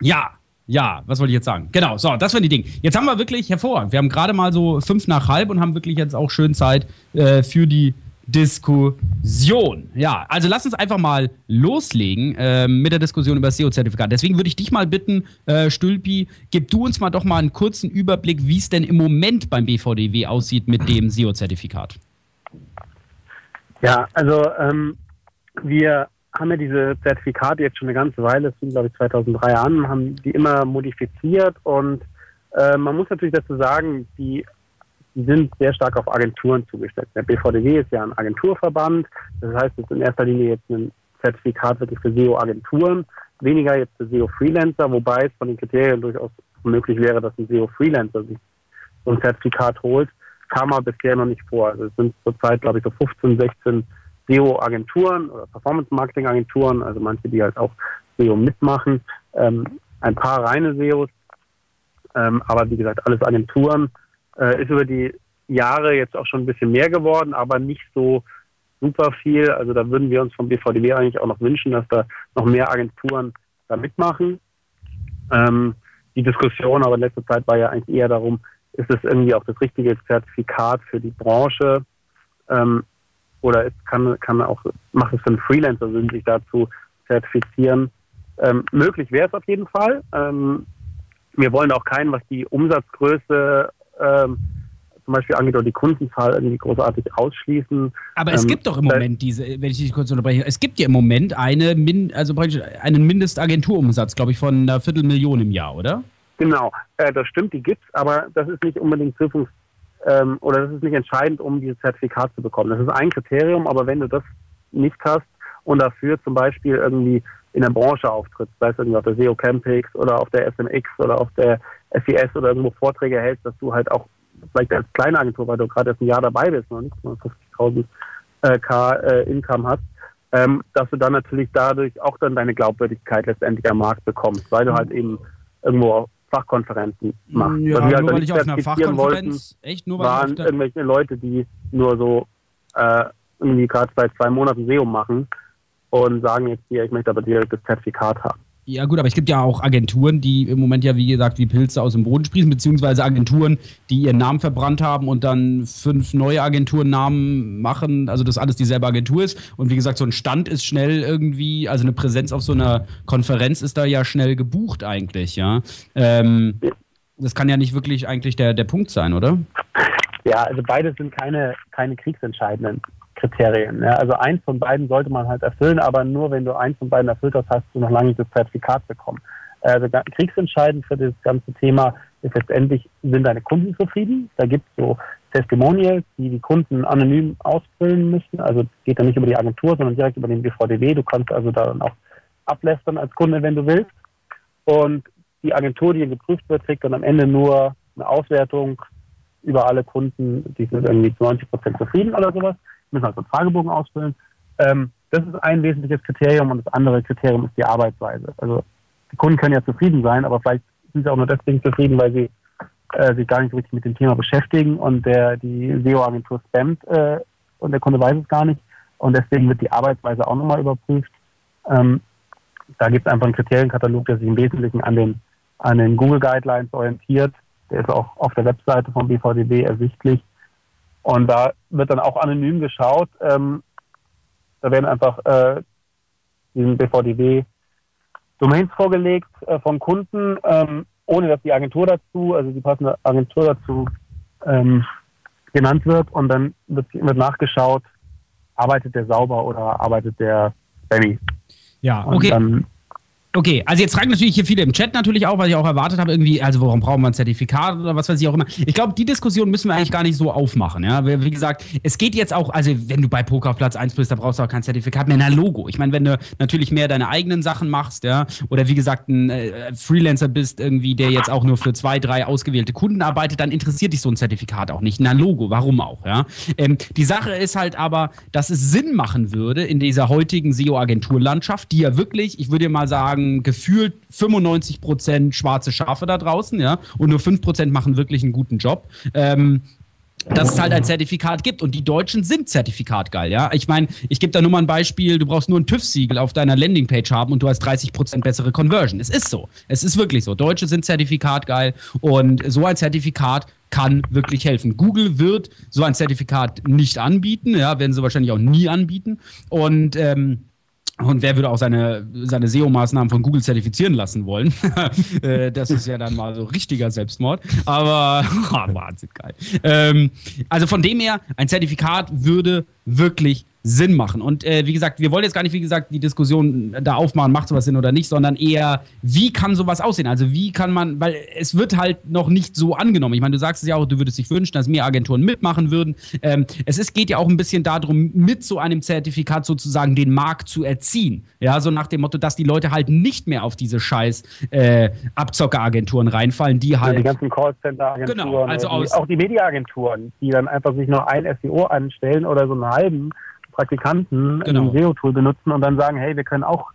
ja, ja, was wollte ich jetzt sagen? Genau, so, das waren die Dinge. Jetzt haben wir wirklich hervorragend. Wir haben gerade mal so fünf nach halb und haben wirklich jetzt auch schön Zeit äh, für die Diskussion. Ja, also lass uns einfach mal loslegen ähm, mit der Diskussion über das SEO-Zertifikat. Deswegen würde ich dich mal bitten, äh, Stülpi, gib du uns mal doch mal einen kurzen Überblick, wie es denn im Moment beim BVDW aussieht mit dem SEO-Zertifikat. Ja, also ähm, wir haben ja diese Zertifikate jetzt schon eine ganze Weile, das fing glaube ich 2003 an, haben die immer modifiziert und äh, man muss natürlich dazu sagen, die, die sind sehr stark auf Agenturen zugestellt. Der BVDW ist ja ein Agenturverband, das heißt, es ist in erster Linie jetzt ein Zertifikat wirklich für SEO-Agenturen, weniger jetzt für SEO-Freelancer, wobei es von den Kriterien durchaus möglich wäre, dass ein SEO-Freelancer sich so ein Zertifikat holt, kam aber bisher noch nicht vor. Also es sind zurzeit, glaube ich, so 15, 16 SEO-Agenturen oder Performance-Marketing-Agenturen, also manche, die halt auch SEO mitmachen, ähm, ein paar reine SEOs, ähm, aber wie gesagt, alles Agenturen. Äh, ist über die Jahre jetzt auch schon ein bisschen mehr geworden, aber nicht so super viel. Also da würden wir uns vom BVDW eigentlich auch noch wünschen, dass da noch mehr Agenturen da mitmachen. Ähm, die Diskussion aber in letzter Zeit war ja eigentlich eher darum, ist es irgendwie auch das richtige Zertifikat für die Branche ähm, oder es kann, kann auch, macht es für einen Freelancer Sinn, sich dazu zertifizieren. Ähm, möglich wäre es auf jeden Fall. Ähm, wir wollen auch keinen, was die Umsatzgröße ähm, zum Beispiel angeht oder die Kundenzahl irgendwie großartig ausschließen. Aber es Ähm, gibt doch im da- Moment diese, wenn ich dich kurz unterbreche, es gibt ja im Moment eine, Min, also praktisch einen Mindestagenturumsatz, glaube ich, von einer Viertelmillion im Jahr, oder? Genau, äh, das stimmt, die gibt's, aber das ist nicht unbedingt prüfungs- ähm, oder das ist nicht entscheidend, um dieses Zertifikat zu bekommen. Das ist ein Kriterium, aber wenn du das nicht hast und dafür zum Beispiel irgendwie in der Branche auftrittst, sei es irgendwie auf der SEO Campix oder auf der SMX oder auf der FES oder irgendwo Vorträge hältst, dass du halt auch vielleicht als kleine Agentur, weil du gerade erst ein Jahr dabei bist, noch nicht mal 50.000 äh, K äh, Income hast, ähm, dass du dann natürlich dadurch auch dann deine Glaubwürdigkeit letztendlich am Markt bekommst, weil du halt eben irgendwo Fachkonferenzen machst. Ja, halt nur dann weil ich auf einer Fachkonferenz, echt nur weil ich waren auf der, irgendwelche Leute, die nur so äh, irgendwie gerade seit zwei Monaten SEO machen und sagen jetzt hier, ich möchte aber direkt das Zertifikat haben. Ja gut, aber es gibt ja auch Agenturen, die im Moment ja wie gesagt wie Pilze aus dem Boden sprießen, beziehungsweise Agenturen, die ihren Namen verbrannt haben und dann fünf neue Agenturnamen machen, also dass alles dieselbe Agentur ist. Und wie gesagt, so ein Stand ist schnell irgendwie, also eine Präsenz auf so einer Konferenz ist da ja schnell gebucht eigentlich, ja. Ähm, das kann ja nicht wirklich eigentlich der, der Punkt sein, oder? Ja, also beides sind keine, keine kriegsentscheidenden Kriterien. Ja. Also eins von beiden sollte man halt erfüllen, aber nur wenn du eins von beiden erfüllt hast, hast du noch lange nicht das Zertifikat bekommen. Also kriegsentscheidend für das ganze Thema ist letztendlich, sind deine Kunden zufrieden? Da gibt es so Testimonials, die die Kunden anonym ausfüllen müssen. Also geht dann nicht über die Agentur, sondern direkt über den BVDW. Du kannst also da dann auch ablästern als Kunde, wenn du willst. Und die Agentur, die geprüft wird, kriegt dann am Ende nur eine Auswertung über alle Kunden, die sind irgendwie zu 90 Prozent zufrieden oder sowas, müssen also einen Fragebogen ausfüllen. Ähm, das ist ein wesentliches Kriterium und das andere Kriterium ist die Arbeitsweise. Also die Kunden können ja zufrieden sein, aber vielleicht sind sie auch nur deswegen zufrieden, weil sie äh, sich gar nicht so richtig mit dem Thema beschäftigen und der die SEO-Agentur spammt äh, und der Kunde weiß es gar nicht. Und deswegen wird die Arbeitsweise auch nochmal überprüft. Ähm, da gibt es einfach einen Kriterienkatalog, der sich im Wesentlichen an den, an den Google Guidelines orientiert. Der ist auch auf der Webseite vom BVDW ersichtlich. Und da wird dann auch anonym geschaut. Ähm, da werden einfach äh, diesen BVDW Domains vorgelegt äh, von Kunden, ähm, ohne dass die Agentur dazu, also die passende Agentur dazu ähm, genannt wird. Und dann wird, wird nachgeschaut, arbeitet der sauber oder arbeitet der spammy. Ja, Und okay. dann Okay, also jetzt fragen natürlich hier viele im Chat natürlich auch, weil ich auch erwartet habe, irgendwie, also warum brauchen wir ein Zertifikat oder was weiß ich auch immer. Ich glaube, die Diskussion müssen wir eigentlich gar nicht so aufmachen. Ja, wie gesagt, es geht jetzt auch, also wenn du bei Poker auf Platz 1 bist, da brauchst du auch kein Zertifikat mehr. Na, Logo. Ich meine, wenn du natürlich mehr deine eigenen Sachen machst, ja, oder wie gesagt, ein äh, Freelancer bist, irgendwie, der jetzt auch nur für zwei, drei ausgewählte Kunden arbeitet, dann interessiert dich so ein Zertifikat auch nicht. Na, Logo, warum auch, ja. Ähm, die Sache ist halt aber, dass es Sinn machen würde in dieser heutigen SEO-Agenturlandschaft, die ja wirklich, ich würde mal sagen, gefühlt 95% schwarze Schafe da draußen, ja, und nur 5% machen wirklich einen guten Job. Ähm, dass es halt ein Zertifikat gibt und die Deutschen sind zertifikatgeil, ja. Ich meine, ich gebe da nur mal ein Beispiel, du brauchst nur ein TÜV-Siegel auf deiner Landingpage haben und du hast 30% bessere Conversion. Es ist so. Es ist wirklich so. Deutsche sind zertifikatgeil und so ein Zertifikat kann wirklich helfen. Google wird so ein Zertifikat nicht anbieten, ja, werden sie wahrscheinlich auch nie anbieten und ähm, und wer würde auch seine, seine SEO-Maßnahmen von Google zertifizieren lassen wollen? (laughs) Äh, das ist ja dann mal so richtiger Selbstmord. Aber (laughs) oh, Wahnsinn geil. Ähm, also von dem her, ein Zertifikat würde wirklich Sinn machen. Und äh, wie gesagt, wir wollen jetzt gar nicht, wie gesagt, die Diskussion da aufmachen, macht sowas Sinn oder nicht, sondern eher, wie kann sowas aussehen? Also wie kann man, weil es wird halt noch nicht so angenommen. Ich meine, du sagst es ja auch, du würdest dich wünschen, dass mehr Agenturen mitmachen würden. Ähm, es ist, geht ja auch ein bisschen darum, mit so einem Zertifikat sozusagen den Markt zu erziehen. Ja, so nach dem Motto, dass die Leute halt nicht mehr auf diese scheiß äh, Abzockeragenturen reinfallen, die halt. die ganzen Callcenter-Agenturen, Genau, also aus- auch die Media-Agenturen, die dann einfach sich nur ein SEO anstellen oder so einen halben Praktikanten Genau. einem SEO-Tool benutzen und dann sagen, hey, wir können auch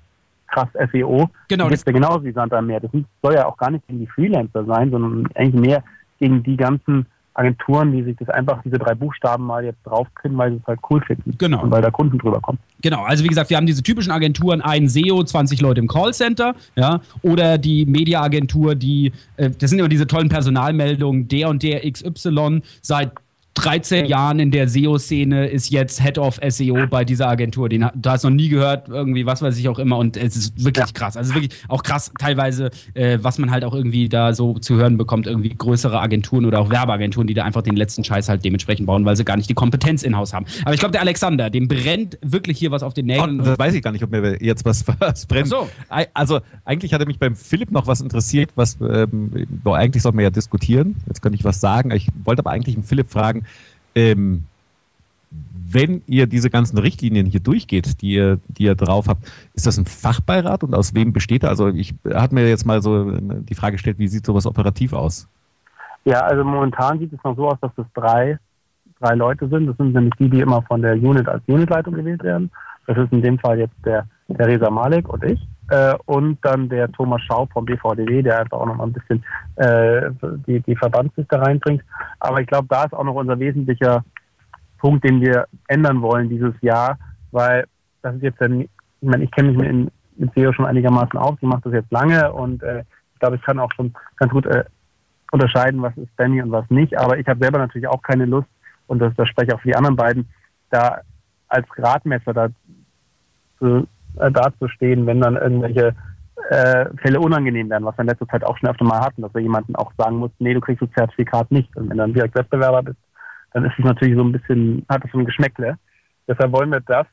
krass SEO. Genau, Das ist ja genauso wie Sand am Meer. Das soll ja auch gar nicht gegen die Freelancer sein, sondern eigentlich mehr gegen die ganzen Agenturen, die sich das einfach diese drei Buchstaben mal jetzt draufkriegen, weil sie es halt cool finden. Genau. Und weil da Kunden drüber kommen. Genau, also wie gesagt, wir haben diese typischen Agenturen, ein SEO, 20 Leute im Callcenter, ja, oder die Mediaagentur, die, äh, das sind immer diese tollen Personalmeldungen, der und der XY seit 13 Jahren in der SEO-Szene ist jetzt Head of SEO bei dieser Agentur. Den, du hast noch nie gehört, irgendwie, was weiß ich auch immer. Und es ist wirklich krass. Also wirklich auch krass, teilweise, äh, was man halt auch irgendwie da so zu hören bekommt, irgendwie größere Agenturen oder auch Werbeagenturen, die da einfach den letzten Scheiß halt dementsprechend bauen, weil sie gar nicht die Kompetenz in-house haben. Aber ich glaube, der Alexander, dem brennt wirklich hier was auf den Nägeln. Das weiß ich gar nicht, ob mir jetzt was, (laughs) was brennt. So. Also eigentlich hatte mich beim Philipp noch was interessiert, was ähm, eigentlich sollten wir ja diskutieren. Jetzt könnte ich was sagen. Ich wollte aber eigentlich den Philipp fragen, ähm, wenn ihr diese ganzen Richtlinien hier durchgeht, die ihr, die ihr drauf habt, ist das ein Fachbeirat und aus wem besteht er? Also ich hatte mir jetzt mal so die Frage gestellt, wie sieht sowas operativ aus? Ja, also momentan sieht es noch so aus, dass es drei, drei Leute sind. Das sind nämlich die, die immer von der Unit als Unitleitung gewählt werden. Das ist in dem Fall jetzt der, Reza Malek und ich. Äh, und dann der Thomas Schaub vom BVDW, der einfach auch noch ein bisschen äh, die, die Verbandsliste reinbringt. Aber ich glaube, da ist auch noch unser wesentlicher Punkt, den wir ändern wollen dieses Jahr, weil das ist jetzt, ein, ich meine, ich kenne mich mit, mit SEO schon einigermaßen aus, ich mache das jetzt lange und äh, ich glaube, ich kann auch schon ganz gut äh, unterscheiden, was ist Spammy und was nicht. Aber ich habe selber natürlich auch keine Lust, und das, das spreche ich auch für die anderen beiden, da als Gradmesser da zu, äh, dazustehen, wenn dann irgendwelche äh, Fälle unangenehm werden, was wir in letzter Zeit auch schon öfter mal hatten, dass wir jemanden auch sagen mussten, nee, du kriegst das Zertifikat nicht. Und wenn du dann direkt Wettbewerber bist, dann ist es natürlich so ein bisschen, hat es so ein Geschmäckle. Deshalb wollen wir das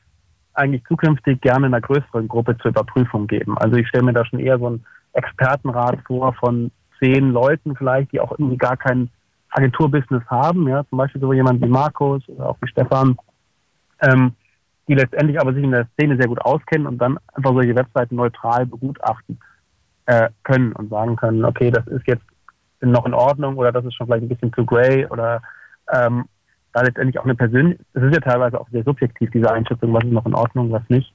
eigentlich zukünftig gerne in einer größeren Gruppe zur Überprüfung geben. Also ich stelle mir da schon eher so einen Expertenrat vor von zehn Leuten vielleicht, die auch irgendwie gar kein Agenturbusiness haben, ja, zum Beispiel so jemand wie Markus oder auch wie Stefan, ähm, die letztendlich aber sich in der Szene sehr gut auskennen und dann einfach solche Webseiten neutral begutachten äh, können und sagen können, okay, das ist jetzt noch in Ordnung oder das ist schon vielleicht ein bisschen zu grey oder ähm, da letztendlich auch eine persönliche, es ist ja teilweise auch sehr subjektiv, diese Einschätzung, was ist noch in Ordnung, was nicht.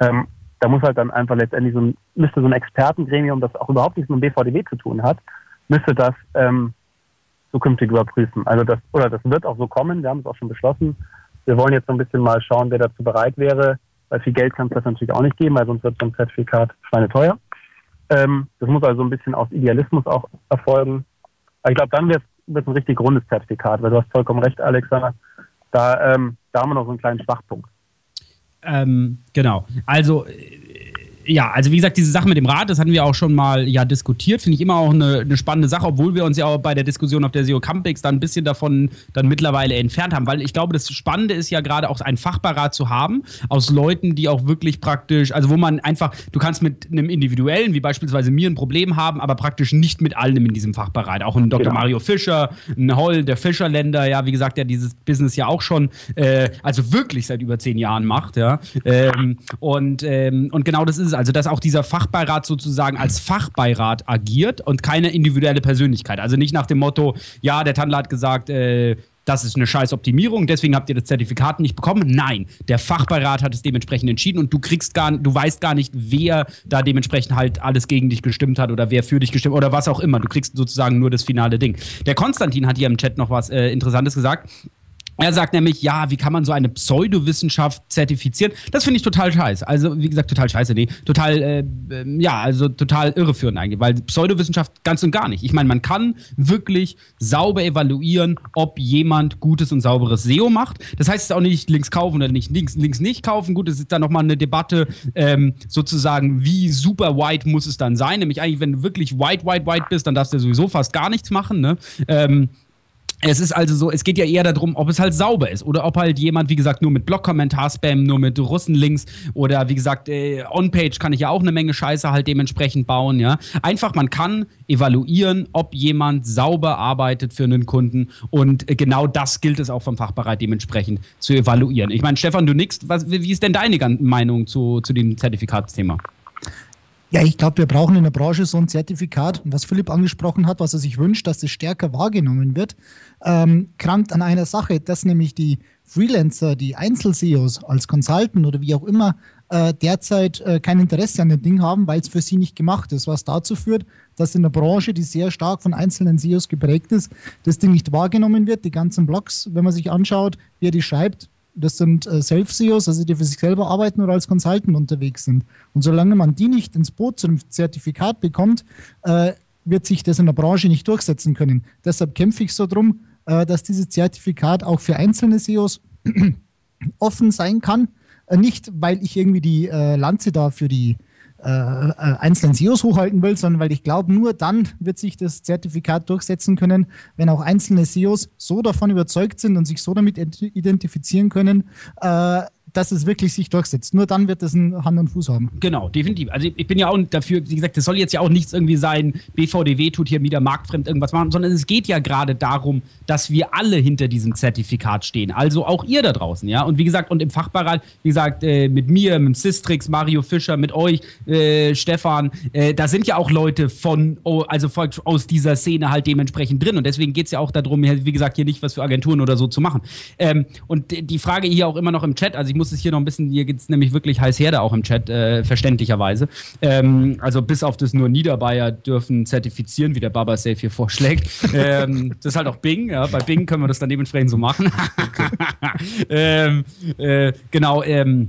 Ähm, da muss halt dann einfach letztendlich so ein, müsste so ein Expertengremium, das auch überhaupt nichts mit dem BVDW zu tun hat, müsste das ähm, zukünftig überprüfen. Also das, oder das wird auch so kommen, wir haben es auch schon beschlossen. Wir wollen jetzt so ein bisschen mal schauen, wer dazu bereit wäre, weil viel Geld kann es das natürlich auch nicht geben, weil sonst wird so ein Zertifikat schweineteuer. Ähm, das muss also ein bisschen aus Idealismus auch erfolgen. Aber ich glaube, dann wird es ein richtig rundes Zertifikat, weil du hast vollkommen recht, Alexander. Da, ähm, da haben wir noch so einen kleinen Schwachpunkt. Ähm, genau. Also ja, also wie gesagt, diese Sache mit dem Rat, das hatten wir auch schon mal ja diskutiert, finde ich immer auch eine, eine, spannende Sache, obwohl wir uns ja auch bei der Diskussion auf der SEO Campix dann ein bisschen davon dann mittlerweile entfernt haben, weil ich glaube, das Spannende ist ja gerade auch einen Fachberat zu haben aus Leuten, die auch wirklich praktisch, also wo man einfach, du kannst mit einem individuellen, wie beispielsweise mir, ein Problem haben, aber praktisch nicht mit allem in diesem Fachbereich. Auch ein Dr. Genau. Mario Fischer, ein Holl, der Fischerländer, ja, wie gesagt, der dieses Business ja auch schon, äh, also wirklich seit über zehn Jahren macht, ja. Ähm, und, ähm, und genau das ist es also dass auch dieser Fachbeirat sozusagen als Fachbeirat agiert und keine individuelle Persönlichkeit. Also nicht nach dem Motto, ja, der Tandler hat gesagt, äh, das ist eine scheiß Optimierung, deswegen habt ihr das Zertifikat nicht bekommen. Nein, der Fachbeirat hat es dementsprechend entschieden und du kriegst gar du weißt gar nicht, wer da dementsprechend halt alles gegen dich gestimmt hat oder wer für dich gestimmt oder was auch immer. Du kriegst sozusagen nur das finale Ding. Der Konstantin hat hier im Chat noch was äh, Interessantes gesagt. Er sagt nämlich, ja, wie kann man so eine Pseudowissenschaft zertifizieren? Das finde ich total scheiße. Also, wie gesagt, total scheiße, nee. Total, äh, ähm, ja, also total irreführend eigentlich, weil Pseudowissenschaft ganz und gar nicht. Ich meine, man kann wirklich sauber evaluieren, ob jemand gutes und sauberes SEO macht. Das heißt auch nicht links kaufen oder nicht links, links nicht kaufen. Gut, es ist dann nochmal eine Debatte, ähm, sozusagen, wie super white muss es dann sein? Nämlich eigentlich, wenn du wirklich white, white, white bist, dann darfst du sowieso fast gar nichts machen, ne? Ähm, es ist also so, es geht ja eher darum, ob es halt sauber ist oder ob halt jemand, wie gesagt, nur mit Blog-Kommentar-Spam, nur mit Russenlinks oder wie gesagt, äh, On-Page kann ich ja auch eine Menge Scheiße halt dementsprechend bauen, ja. Einfach, man kann evaluieren, ob jemand sauber arbeitet für einen Kunden und genau das gilt es auch vom Fachbereich dementsprechend zu evaluieren. Ich meine, Stefan, du nix, was, wie ist denn deine Meinung zu, zu dem Zertifikatsthema? Ja, ich glaube, wir brauchen in der Branche so ein Zertifikat. was Philipp angesprochen hat, was er sich wünscht, dass es stärker wahrgenommen wird, ähm, krankt an einer Sache, dass nämlich die Freelancer, die Einzel-SEOs als Consultant oder wie auch immer, äh, derzeit äh, kein Interesse an dem Ding haben, weil es für sie nicht gemacht ist. Was dazu führt, dass in der Branche, die sehr stark von einzelnen SEOs geprägt ist, das Ding nicht wahrgenommen wird. Die ganzen Blogs, wenn man sich anschaut, wer die schreibt, das sind äh, Self-SEOs, also die für sich selber arbeiten oder als Consultant unterwegs sind. Und solange man die nicht ins Boot zum Zertifikat bekommt, äh, wird sich das in der Branche nicht durchsetzen können. Deshalb kämpfe ich so drum, äh, dass dieses Zertifikat auch für einzelne SEOs (clears throat) offen sein kann. Äh, nicht, weil ich irgendwie die äh, Lanze da für die äh, äh, einzelnen SEOs hochhalten will, sondern weil ich glaube, nur dann wird sich das Zertifikat durchsetzen können, wenn auch einzelne SEOs so davon überzeugt sind und sich so damit identifizieren können, äh, dass es wirklich sich durchsetzt. Nur dann wird es einen Hand und Fuß haben. Genau, definitiv. Also ich bin ja auch dafür, wie gesagt, das soll jetzt ja auch nichts irgendwie sein, BVDW tut hier wieder marktfremd irgendwas machen, sondern es geht ja gerade darum, dass wir alle hinter diesem Zertifikat stehen. Also auch ihr da draußen, ja. Und wie gesagt, und im Fachbereich, wie gesagt, äh, mit mir, mit Sistrix, Mario Fischer, mit euch, äh, Stefan, äh, da sind ja auch Leute von, oh, also aus dieser Szene halt dementsprechend drin. Und deswegen geht es ja auch darum, wie gesagt, hier nicht was für Agenturen oder so zu machen. Ähm, und die Frage hier auch immer noch im Chat, also ich muss es hier noch ein bisschen, hier geht es nämlich wirklich heiß her da auch im Chat, äh, verständlicherweise. Ähm, also bis auf das nur Niederbayer dürfen zertifizieren, wie der Baba Safe hier vorschlägt. (laughs) ähm, das ist halt auch Bing, ja, bei Bing können wir das dann dementsprechend so machen. (laughs) ähm, äh, genau, ähm,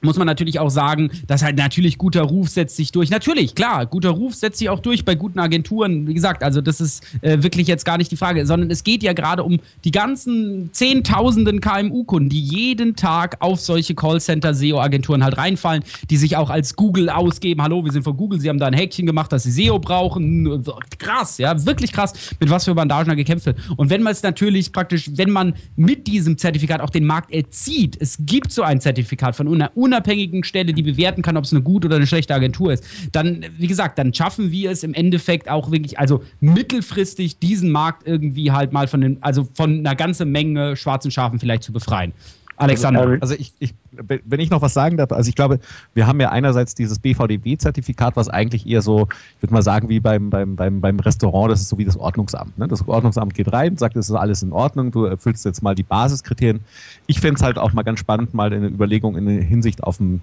muss man natürlich auch sagen, dass halt natürlich guter Ruf setzt sich durch. Natürlich, klar, guter Ruf setzt sich auch durch bei guten Agenturen. Wie gesagt, also das ist äh, wirklich jetzt gar nicht die Frage, sondern es geht ja gerade um die ganzen Zehntausenden KMU-Kunden, die jeden Tag auf solche Callcenter-SEO-Agenturen halt reinfallen, die sich auch als Google ausgeben. Hallo, wir sind von Google, sie haben da ein Häkchen gemacht, dass sie SEO brauchen. Krass, ja, wirklich krass, mit was für Bandagen da gekämpft wird. Und wenn man es natürlich praktisch, wenn man mit diesem Zertifikat auch den Markt erzieht, es gibt so ein Zertifikat von einer unabhängigen Stelle, die bewerten kann, ob es eine gute oder eine schlechte Agentur ist, dann, wie gesagt, dann schaffen wir es im Endeffekt auch wirklich, also mittelfristig diesen Markt irgendwie halt mal von den, also von einer ganzen Menge schwarzen Schafen vielleicht zu befreien. Alexander. Also ich, ich, wenn ich noch was sagen darf, also ich glaube, wir haben ja einerseits dieses BVDW-Zertifikat, was eigentlich eher so, ich würde mal sagen, wie beim, beim, beim, beim Restaurant, das ist so wie das Ordnungsamt. Ne? Das Ordnungsamt geht rein, sagt, es ist alles in Ordnung, du erfüllst jetzt mal die Basiskriterien. Ich fände es halt auch mal ganz spannend, mal eine Überlegung in Hinsicht auf ein,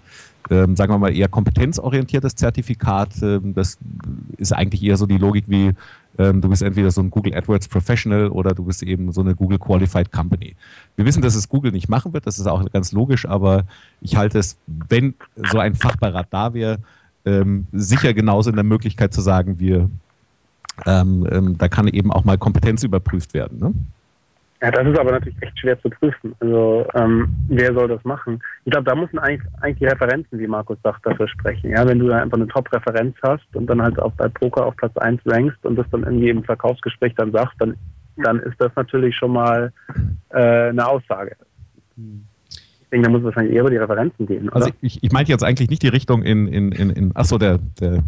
ähm, sagen wir mal, eher kompetenzorientiertes Zertifikat. Ähm, das ist eigentlich eher so die Logik wie, ähm, du bist entweder so ein Google AdWords Professional oder du bist eben so eine Google Qualified Company. Wir wissen, dass es Google nicht machen wird, das ist auch ganz logisch, aber ich halte es, wenn so ein Fachberat da wäre, ähm, sicher genauso in der Möglichkeit zu sagen, wir, ähm, ähm, da kann eben auch mal Kompetenz überprüft werden. Ne? Ja, das ist aber natürlich echt schwer zu prüfen. Also ähm, wer soll das machen? Ich glaube, da müssen eigentlich, eigentlich die Referenzen, wie Markus sagt, dafür sprechen. Ja, wenn du da einfach eine Top-Referenz hast und dann halt auch bei Poker auf Platz 1 rankst und das dann irgendwie im Verkaufsgespräch dann sagst, dann, dann ist das natürlich schon mal äh, eine Aussage. Ich denke, da muss es wahrscheinlich eher über die Referenzen gehen. Oder? Also ich, ich meinte jetzt eigentlich nicht die Richtung in, in, in, in achso, der, der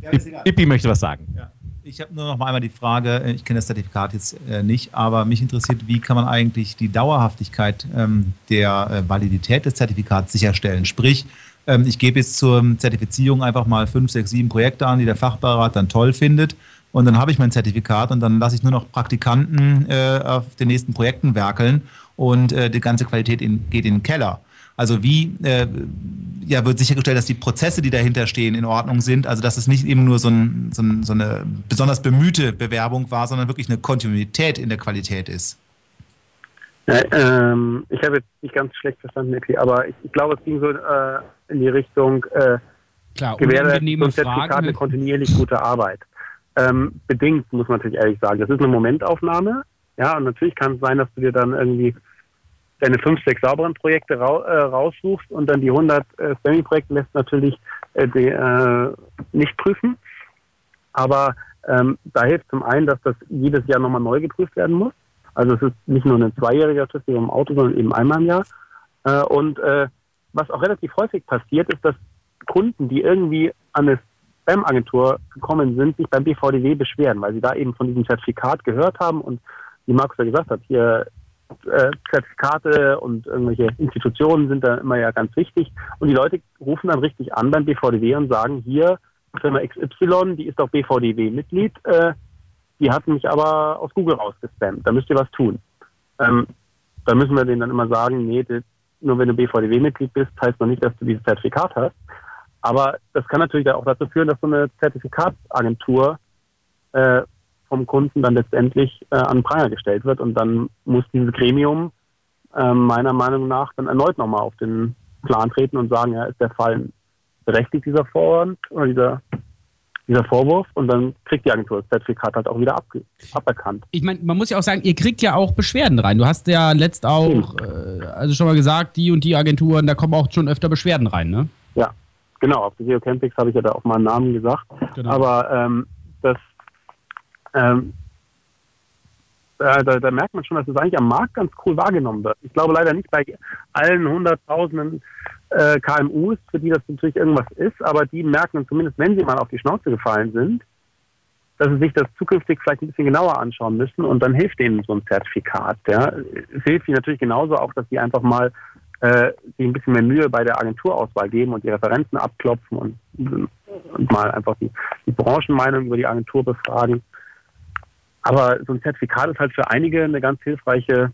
Ja, egal. Ippi möchte was sagen. Ja. Ich habe nur noch mal einmal die Frage, äh, ich kenne das Zertifikat jetzt äh, nicht, aber mich interessiert, wie kann man eigentlich die Dauerhaftigkeit ähm, der äh, Validität des Zertifikats sicherstellen? Sprich, ähm, ich gebe jetzt zur Zertifizierung einfach mal fünf, sechs, sieben Projekte an, die der Fachberat dann toll findet. Und dann habe ich mein Zertifikat und dann lasse ich nur noch Praktikanten äh, auf den nächsten Projekten werkeln und äh, die ganze Qualität in, geht in den Keller. Also wie äh, ja, wird sichergestellt, dass die Prozesse, die dahinter stehen, in Ordnung sind. Also dass es nicht eben nur so, ein, so, ein, so eine besonders bemühte Bewerbung war, sondern wirklich eine Kontinuität in der Qualität ist. Ja, ähm, ich habe jetzt nicht ganz schlecht verstanden, Epi, aber ich, ich glaube, es ging so äh, in die Richtung, äh, Klar, gewährleistet unangenehme Fragen. eine kontinuierlich gute Arbeit. Ähm, bedingt, muss man natürlich ehrlich sagen. Das ist eine Momentaufnahme. Ja, und natürlich kann es sein, dass du dir dann irgendwie deine fünf, sechs sauberen Projekte rau äh, raussuchst und dann die 100 äh, Spamming-Projekte lässt natürlich äh, die, äh, nicht prüfen. Aber ähm, da hilft zum einen, dass das jedes Jahr nochmal neu geprüft werden muss. Also es ist nicht nur ein zweijähriger Test wie beim Auto, sondern eben einmal im Jahr. Äh, und äh, was auch relativ häufig passiert, ist, dass Kunden, die irgendwie an eine Spam-Agentur gekommen sind, sich beim BVDW beschweren, weil sie da eben von diesem Zertifikat gehört haben und wie Markus ja gesagt hat, hier äh, Zertifikate und irgendwelche Institutionen sind da immer ja ganz wichtig. Und die Leute rufen dann richtig an beim BVDW und sagen, hier, Firma XY, die ist doch BVDW-Mitglied, äh, die hat mich aber aus Google rausgespammt, da müsst ihr was tun. Ähm, da müssen wir denen dann immer sagen, nee, das, nur wenn du BVDW-Mitglied bist, heißt noch nicht, dass du dieses Zertifikat hast. Aber das kann natürlich auch dazu führen, dass so eine Zertifikatsagentur äh, vom Kunden dann letztendlich äh, an den Pranger gestellt wird und dann muss dieses Gremium äh, meiner Meinung nach dann erneut nochmal auf den Plan treten und sagen, ja, ist der Fall berechtigt, dieser Vorwand oder dieser, dieser Vorwurf und dann kriegt die Agentur das Zertifikat halt auch wieder abge aberkannt. Ich meine, man muss ja auch sagen, ihr kriegt ja auch Beschwerden rein. Du hast ja letzt auch, äh, also schon mal gesagt, die und die Agenturen, da kommen auch schon öfter Beschwerden rein, ne? Ja, genau. Auf der Geocampix habe ich ja da auch mal einen Namen gesagt. Genau. Aber ähm, ähm, äh, da, da merkt man schon, dass es eigentlich am Markt ganz cool wahrgenommen wird. Ich glaube leider nicht bei allen hunderttausenden äh, KMUs, für die das natürlich irgendwas ist, aber die merken zumindest, wenn sie mal auf die Schnauze gefallen sind, dass sie sich das zukünftig vielleicht ein bisschen genauer anschauen müssen und dann hilft ihnen so ein Zertifikat. Ja. Es hilft ihnen natürlich genauso auch, dass sie einfach mal äh, sich ein bisschen mehr Mühe bei der Agenturauswahl geben und die Referenzen abklopfen und, und mal einfach die, die Branchenmeinung über die Agentur befragen. Aber so ein Zertifikat ist halt für einige eine ganz hilfreiche,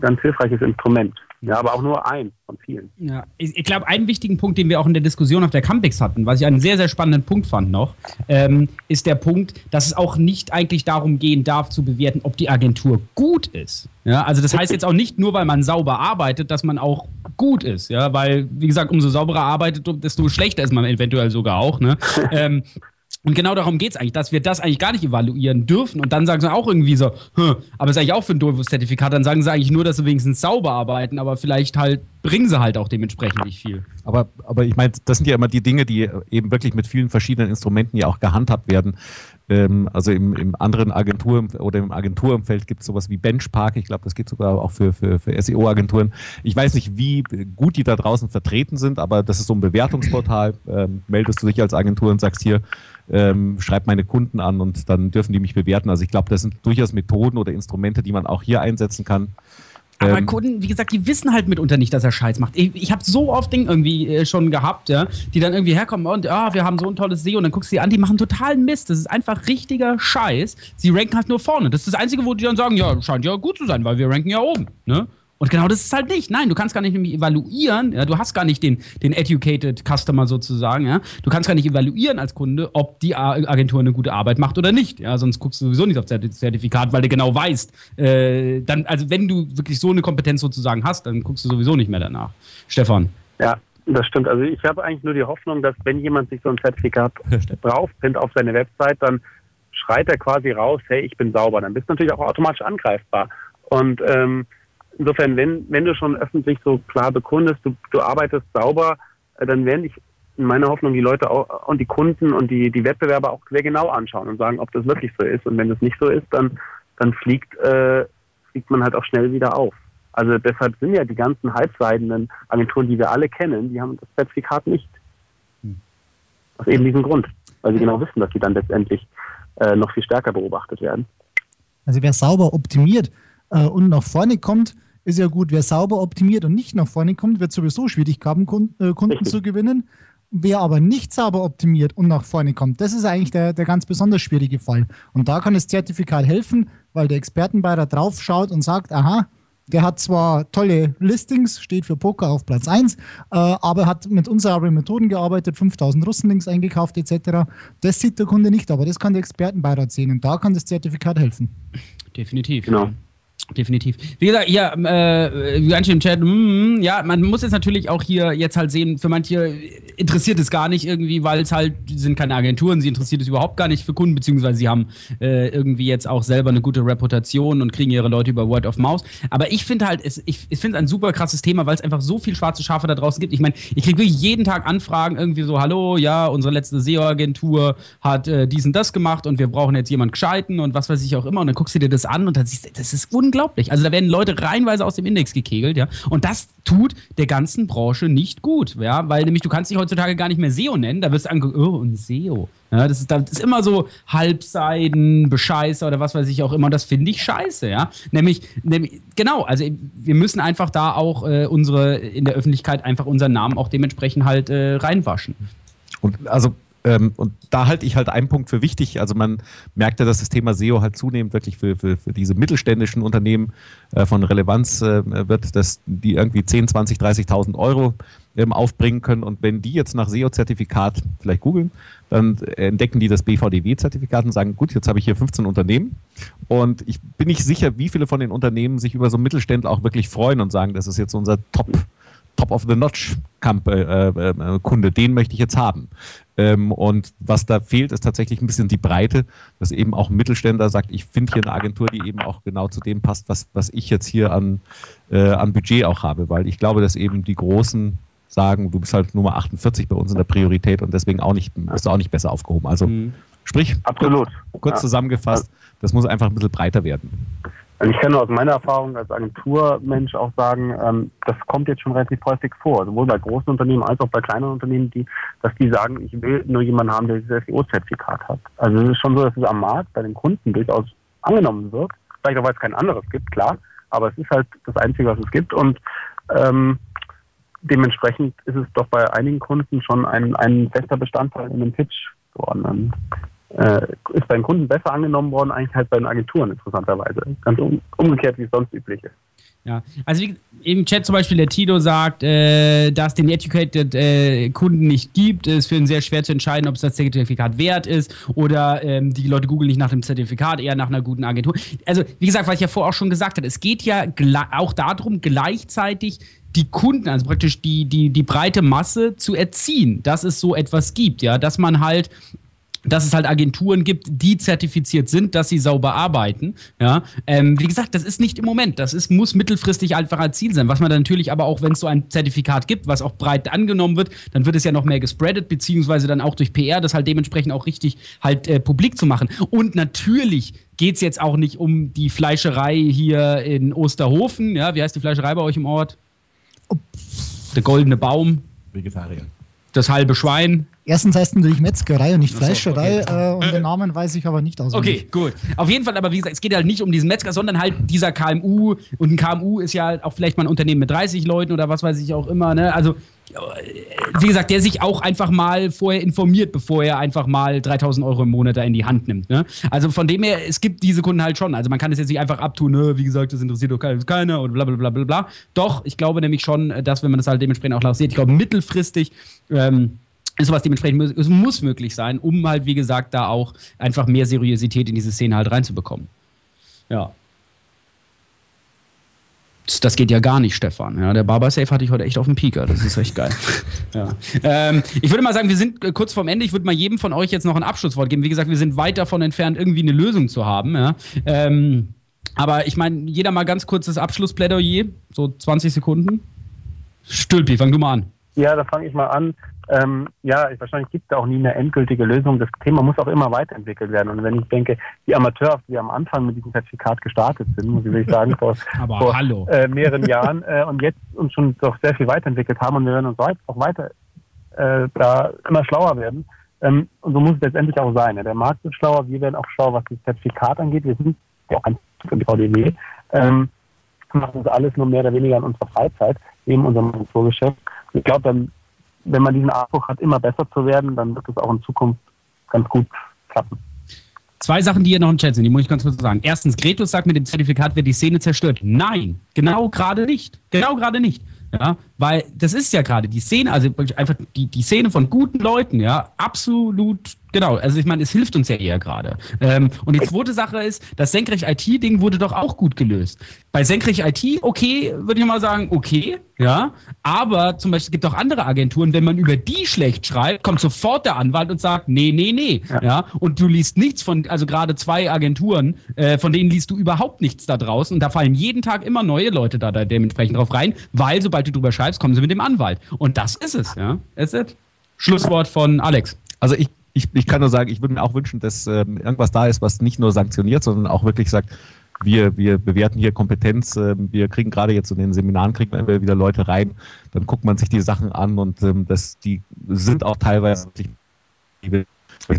ganz hilfreiches Instrument. Ja, aber auch nur ein von vielen. Ja, ich, ich glaube, einen wichtigen Punkt, den wir auch in der Diskussion auf der Campix hatten, was ich einen sehr, sehr spannenden Punkt fand noch, ähm, ist der Punkt, dass es auch nicht eigentlich darum gehen darf, zu bewerten, ob die Agentur gut ist. Ja, also das heißt jetzt auch nicht nur, weil man sauber arbeitet, dass man auch gut ist, ja, weil, wie gesagt, umso sauberer arbeitet, desto schlechter ist man eventuell sogar auch, ne? (laughs) ähm, und genau darum geht es eigentlich, dass wir das eigentlich gar nicht evaluieren dürfen. Und dann sagen sie auch irgendwie so, aber ist eigentlich auch für ein doofes Zertifikat. Dann sagen sie eigentlich nur, dass sie wenigstens sauber arbeiten, aber vielleicht halt bringen sie halt auch dementsprechend nicht viel. Aber, aber ich meine, das sind ja immer die Dinge, die eben wirklich mit vielen verschiedenen Instrumenten ja auch gehandhabt werden. Ähm, also im, im anderen Agentur- oder im Agenturumfeld gibt es sowas wie Benchmark. Ich glaube, das geht sogar auch für, für, für SEO-Agenturen. Ich weiß nicht, wie gut die da draußen vertreten sind, aber das ist so ein Bewertungsportal. Ähm, meldest du dich als Agentur und sagst hier, ähm, schreib meine Kunden an und dann dürfen die mich bewerten. Also ich glaube, das sind durchaus Methoden oder Instrumente, die man auch hier einsetzen kann. Aber ähm, Kunden, wie gesagt, die wissen halt mitunter nicht, dass er Scheiß macht. Ich, ich habe so oft Dinge irgendwie äh, schon gehabt, ja, die dann irgendwie herkommen und ah, wir haben so ein tolles SEO und dann guckst du sie an, die machen totalen Mist. Das ist einfach richtiger Scheiß. Sie ranken halt nur vorne. Das ist das Einzige, wo die dann sagen, ja, scheint ja gut zu sein, weil wir ranken ja oben. Ne? Und genau das ist halt nicht. Nein, du kannst gar nicht nämlich evaluieren. Ja, du hast gar nicht den, den educated Customer sozusagen. Ja. Du kannst gar nicht evaluieren als Kunde, ob die Agentur eine gute Arbeit macht oder nicht. Ja, sonst guckst du sowieso nicht auf Zertifikat, weil du genau weißt. Äh, dann, also wenn du wirklich so eine Kompetenz sozusagen hast, dann guckst du sowieso nicht mehr danach. Stefan. Ja, das stimmt. Also ich habe eigentlich nur die Hoffnung, dass wenn jemand sich so ein Zertifikat (laughs) draufpinnt auf seine Website, dann schreit er quasi raus, hey, ich bin sauber. Dann bist du natürlich auch automatisch angreifbar. Und ähm, insofern, wenn, wenn du schon öffentlich so klar bekundest, du, du arbeitest sauber, äh, dann werden dich in meiner Hoffnung die Leute auch, und die Kunden und die, die Wettbewerber auch sehr genau anschauen und sagen, ob das wirklich so ist. Und wenn das nicht so ist, dann, dann fliegt, äh, fliegt man halt auch schnell wieder auf. Also deshalb sind ja die ganzen halbseidenen Agenturen, die wir alle kennen, die haben das Zertifikat nicht. Hm. Aus eben diesem Grund, weil sie genau wissen, dass sie dann letztendlich äh, noch viel stärker beobachtet werden. Also wer sauber optimiert äh, und nach vorne kommt, ist ja gut. Wer sauber optimiert und nicht nach vorne kommt, wird sowieso Schwierigkeiten, Kunden, Kunden zu gewinnen. Wer aber nicht sauber optimiert und nach vorne kommt, das ist eigentlich der, der ganz besonders schwierige Fall. Und da kann das Zertifikat helfen, weil der Expertenbeirat drauf schaut und sagt, aha, der hat zwar tolle Listings, steht für Poker auf Platz 1, äh, aber hat mit unseren Methoden gearbeitet, 5000 Russenlinks eingekauft etc. Das sieht der Kunde nicht, aber das kann der Expertenbeirat sehen und da kann das Zertifikat helfen. Definitiv. Genau. Definitiv. Wie gesagt, ja, äh, ganz schön im Chat, mm, ja, man muss jetzt natürlich auch hier jetzt halt sehen, für manche interessiert es gar nicht irgendwie, weil es halt, sind keine Agenturen, sie interessiert es überhaupt gar nicht für Kunden, beziehungsweise sie haben äh, irgendwie jetzt auch selber eine gute Reputation und kriegen ihre Leute über Word of Mouse. Aber ich finde halt, es, ich, ich finde es ein super krasses Thema, weil es einfach so viel schwarze Schafe da draußen gibt. Ich meine, ich kriege wirklich jeden Tag Anfragen, irgendwie so, hallo, ja, unsere letzte SEO-Agentur hat äh, dies und das gemacht und wir brauchen jetzt jemanden gescheiten und was weiß ich auch immer. Und dann guckst du dir das an und dann siehst du, das ist unglaublich unglaublich. Also da werden Leute reihenweise aus dem Index gekegelt, ja. Und das tut der ganzen Branche nicht gut, ja, weil nämlich du kannst dich heutzutage gar nicht mehr SEO nennen, da wirst du angeguckt, oh, und SEO. Ja, das ist, das ist immer so Halbseiden, Bescheißer oder was weiß ich auch immer. Das finde ich scheiße, ja. Nämlich, nämlich, genau, also wir müssen einfach da auch äh, unsere, in der Öffentlichkeit einfach unseren Namen auch dementsprechend halt äh, reinwaschen. Und also ähm, und da halte ich halt einen Punkt für wichtig. Also man merkt ja, dass das Thema SEO halt zunehmend wirklich für, für, für diese mittelständischen Unternehmen äh, von Relevanz äh, wird, dass die irgendwie 10, 20, 30.000 Euro ähm, aufbringen können. Und wenn die jetzt nach SEO-Zertifikat vielleicht googeln, dann entdecken die das BVDW-Zertifikat und sagen, gut, jetzt habe ich hier 15 Unternehmen. Und ich bin nicht sicher, wie viele von den Unternehmen sich über so Mittelständler auch wirklich freuen und sagen, das ist jetzt unser Top- Top of the Notch äh, äh, Kunde, den möchte ich jetzt haben. Ähm, und was da fehlt, ist tatsächlich ein bisschen die Breite, dass eben auch ein Mittelständler sagt, ich finde hier eine Agentur, die eben auch genau zu dem passt, was, was ich jetzt hier an, äh, an Budget auch habe, weil ich glaube, dass eben die Großen sagen, du bist halt Nummer 48 bei uns in der Priorität und deswegen auch nicht, bist du auch nicht besser aufgehoben. Also mhm. Sprich, Absolut. kurz, kurz Ja. zusammengefasst, das muss einfach ein bisschen breiter werden. Und ich kann nur aus meiner Erfahrung als Agenturmensch auch sagen, ähm, das kommt jetzt schon relativ häufig vor, sowohl bei großen Unternehmen als auch bei kleineren Unternehmen, die, dass die sagen, ich will nur jemanden haben, der dieses SEO-Zertifikat hat. Also es ist schon so, dass es am Markt bei den Kunden durchaus angenommen wird. Vielleicht auch, weil es kein anderes gibt, klar, aber es ist halt das Einzige, was es gibt und ähm, dementsprechend ist es doch bei einigen Kunden schon ein, ein fester Bestandteil in dem Pitch geworden. Äh, ist bei den Kunden besser angenommen worden, eigentlich halt bei den Agenturen interessanterweise. Ganz um, umgekehrt, wie es sonst üblich ist. Ja, also wie, im Chat zum Beispiel der Tito sagt, äh, dass den Educated äh, Kunden nicht gibt, ist für ihn sehr schwer zu entscheiden, ob es das Zertifikat wert ist oder ähm, die Leute googeln nicht nach dem Zertifikat, eher nach einer guten Agentur. Also wie gesagt, was ich ja vorher auch schon gesagt habe, es geht ja auch darum, gleichzeitig die Kunden, also praktisch die, die, die breite Masse zu erziehen, dass es so etwas gibt, ja, dass man halt dass es halt Agenturen gibt, die zertifiziert sind, dass sie sauber arbeiten. Ja, ähm, wie gesagt, das ist nicht im Moment. Das ist, muss mittelfristig einfach als Ziel sein. Was man dann natürlich aber auch, wenn es so ein Zertifikat gibt, was auch breit angenommen wird, dann wird es ja noch mehr gespreadet, beziehungsweise dann auch durch PR, das halt dementsprechend auch richtig halt äh, publik zu machen. Und natürlich geht es jetzt auch nicht um die Fleischerei hier in Osterhofen. Ja, wie heißt die Fleischerei bei euch im Ort? Der goldene Baum. Vegetarier. Das halbe Schwein. Erstens heißt natürlich Metzgerei und nicht so, Fleischerei okay. äh, und den Namen weiß ich aber nicht auswendig. Okay, gut. Auf jeden Fall, aber wie gesagt, es geht halt nicht um diesen Metzger, sondern halt dieser KMU. Und ein KMU ist ja auch vielleicht mal ein Unternehmen mit 30 Leuten oder was weiß ich auch immer. Ne? Also, äh, wie gesagt, der sich auch einfach mal vorher informiert, bevor er einfach mal 3000 Euro im Monat da in die Hand nimmt. Ne? Also von dem her, es gibt diese Kunden halt schon. Also man kann es jetzt nicht einfach abtun, ne? wie gesagt, das interessiert doch keiner und bla bla bla bla bla. Doch, ich glaube nämlich schon, dass wenn man das halt dementsprechend auch lanciert, ich glaube mittelfristig ähm, sowas dementsprechend es muss möglich sein, um halt, wie gesagt, da auch einfach mehr Seriosität in diese Szene halt reinzubekommen. Ja. Das, das geht ja gar nicht, Stefan. Ja, der Barbersafe hatte ich heute echt auf dem Pieker. Das ist echt geil. (laughs) ja. ähm, ich würde mal sagen, wir sind äh, kurz vorm Ende. Ich würde mal jedem von euch jetzt noch ein Abschlusswort geben. Wie gesagt, wir sind weit davon entfernt, irgendwie eine Lösung zu haben. Ja. Ähm, aber ich meine, jeder mal ganz kurzes Abschlussplädoyer, so 20 Sekunden. Stülpi, fang du mal an. Ja, da fange ich mal an. Ähm, ja, ich, wahrscheinlich gibt es auch nie eine endgültige Lösung. Das Thema muss auch immer weiterentwickelt werden. Und wenn ich denke, die Amateure, die am Anfang mit diesem Zertifikat gestartet sind, muss ich sagen, (laughs) vor, vor. Äh, mehreren Jahren äh, und jetzt uns schon doch sehr viel weiterentwickelt haben und wir werden uns auch weiter äh, da immer schlauer werden. Ähm, und so muss es letztendlich auch sein. Ja. Der Markt wird schlauer, wir werden auch schlauer, was das Zertifikat angeht. Wir sind ja auch im VDW. Ähm, machen das alles nur mehr oder weniger in unserer Freizeit, neben unserem Agenturgeschäft. Ich glaube, dann, wenn man diesen Anspruch hat, immer besser zu werden, dann wird es auch in Zukunft ganz gut klappen. Zwei Sachen, die hier noch im Chat sind, die muss ich ganz kurz sagen. Erstens, Gretus sagt, mit dem Zertifikat wird die Szene zerstört. Nein, genau gerade nicht. Genau gerade nicht. Ja, weil das ist ja gerade die Szene, also einfach die, die Szene von guten Leuten, ja, absolut, genau. Also ich meine, es hilft uns ja eher gerade. Ähm, und die zweite Sache ist, das Senkrecht-IT-Ding wurde doch auch gut gelöst. Bei Senkrecht-IT, okay, würde ich mal sagen, okay, ja, aber zum Beispiel es gibt auch andere Agenturen, wenn man über die schlecht schreibt, kommt sofort der Anwalt und sagt, nee, nee, nee, ja, und du liest nichts von, also gerade zwei Agenturen, äh, von denen liest du überhaupt nichts da draußen und da fallen jeden Tag immer neue Leute da, da dementsprechend drauf rein, weil sobald du drüber schreibst, kommen sie mit dem Anwalt. Und das ist es, ja. That's it. Schlusswort von Alex. Also ich, ich, ich kann nur sagen, ich würde mir auch wünschen, dass ähm, irgendwas da ist, was nicht nur sanktioniert, sondern auch wirklich sagt, wir, wir bewerten hier Kompetenz, ähm, wir kriegen gerade jetzt in den Seminaren, kriegen wir wieder Leute rein, dann guckt man sich die Sachen an und ähm, das, die sind auch teilweise in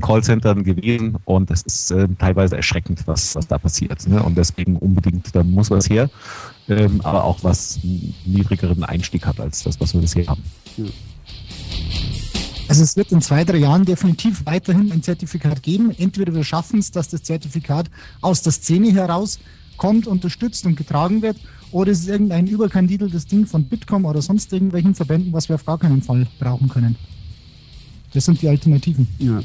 Callcentern gewesen und es ist ähm, teilweise erschreckend, was, was da passiert. Ne? Und deswegen unbedingt, da muss was her, ähm, aber auch was einen niedrigeren Einstieg hat als das, was wir bisher haben. Also es wird in zwei, drei Jahren definitiv weiterhin ein Zertifikat geben. Entweder wir schaffen es, dass das Zertifikat aus der Szene heraus kommt, unterstützt und getragen wird, oder es ist irgendein überkandideltes Ding von Bitkom oder sonst irgendwelchen Verbänden, was wir auf gar keinen Fall brauchen können. Das sind die Alternativen. Ja.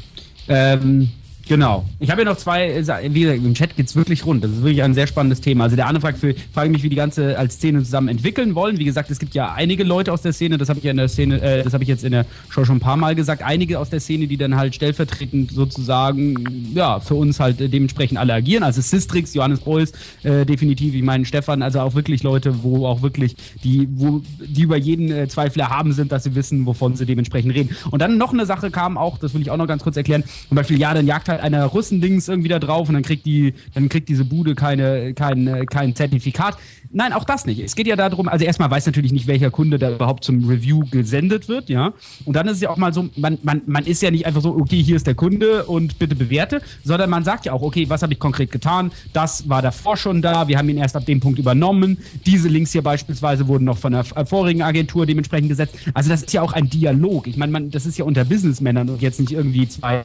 Ähm, genau. Ich habe ja noch zwei, äh, wie gesagt, im Chat geht's wirklich rund. Das ist wirklich ein sehr spannendes Thema. Also der eine fragt, für, frage mich, wie die ganze als Szene zusammen entwickeln wollen. Wie gesagt, es gibt ja einige Leute aus der Szene, das habe ich ja in der Szene, äh, das habe ich jetzt in der Show schon ein paar Mal gesagt, einige aus der Szene, die dann halt stellvertretend sozusagen, ja, für uns halt äh, dementsprechend alle agieren. Also Sistrix, Johannes Beuys, äh, definitiv, ich meine Stefan, also auch wirklich Leute, wo auch wirklich die, wo die über jeden äh, Zweifel erhaben sind, dass sie wissen, wovon sie dementsprechend reden. Und dann noch eine Sache kam auch, das will ich auch noch ganz kurz erklären, zum Beispiel, ja, dann jagt halt halt einer Russendings irgendwie da drauf und dann kriegt die, dann kriegt diese Bude keine, kein, äh, kein Zertifikat. Nein, auch das nicht. Es geht ja darum, also erstmal weiß natürlich nicht, welcher Kunde da überhaupt zum Review gesendet wird, ja. Und dann ist es ja auch mal so, man, man, man ist ja nicht einfach so, okay, hier ist der Kunde und bitte bewerte, sondern man sagt ja auch, okay, was habe ich konkret getan? Das war davor schon da, wir haben ihn erst ab dem Punkt übernommen. Diese Links hier beispielsweise wurden noch von der äh, vorigen Agentur dementsprechend gesetzt. Also das ist ja auch ein Dialog. Ich meine, man, das ist ja unter Businessmännern und jetzt nicht irgendwie zwei,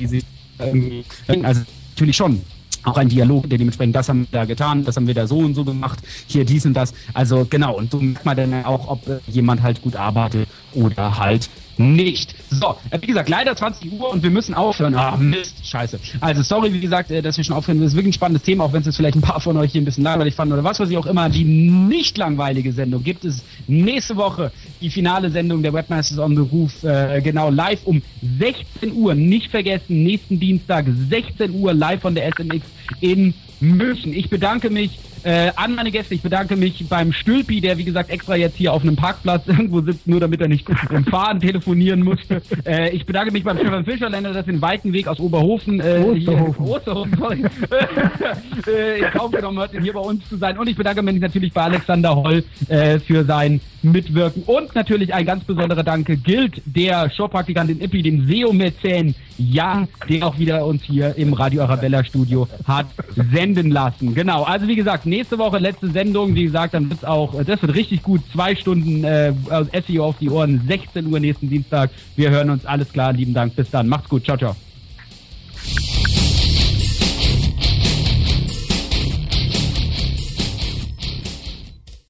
die sich irgendwie, also natürlich schon auch ein Dialog, der dementsprechend, das haben wir da getan, das haben wir da so und so gemacht, hier dies und das. Also genau, und so merkt man dann auch, ob jemand halt gut arbeitet oder halt nicht. So, äh, wie gesagt, leider 20 Uhr und wir müssen aufhören. Ah, Mist, scheiße. Also sorry, wie gesagt, äh, dass wir schon aufhören. Das ist wirklich ein spannendes Thema, auch wenn es jetzt vielleicht ein paar von euch hier ein bisschen langweilig fanden oder was weiß ich auch immer. Die nicht langweilige Sendung gibt es nächste Woche. Die finale Sendung der Webmasters on the Roof, äh, genau live um 16 Uhr. Nicht vergessen, nächsten Dienstag 16 Uhr live von der SNX in München. Ich bedanke mich äh, an meine Gäste. Ich bedanke mich beim Stülpi, der wie gesagt extra jetzt hier auf einem Parkplatz (laughs) irgendwo sitzt, nur damit er nicht im (laughs) Fahren telefonieren musste. Äh, ich bedanke mich beim Stefan Fischerländer, das den weiten Weg aus Oberhofen, äh, Osterhofen. Hier, Osterhofen sorry, (laughs) äh, in Kauf genommen hat, hier bei uns zu sein. Und ich bedanke mich natürlich bei Alexander Holl äh, für sein Mitwirken. Und natürlich ein ganz besonderer Danke gilt der Showpraktikantin Ippi, dem SEO-Mäzen Jan, der auch wieder uns hier im Radio Arabella Studio hat senden lassen. Genau, also wie gesagt, nächste Woche letzte Sendung. Wie gesagt, dann wird's auch, das wird richtig gut. Zwei Stunden äh, SEO auf die Ohren, 16 Uhr nächsten Dienstag. Wir hören uns, alles klar, lieben Dank. Bis dann, macht's gut, ciao, ciao.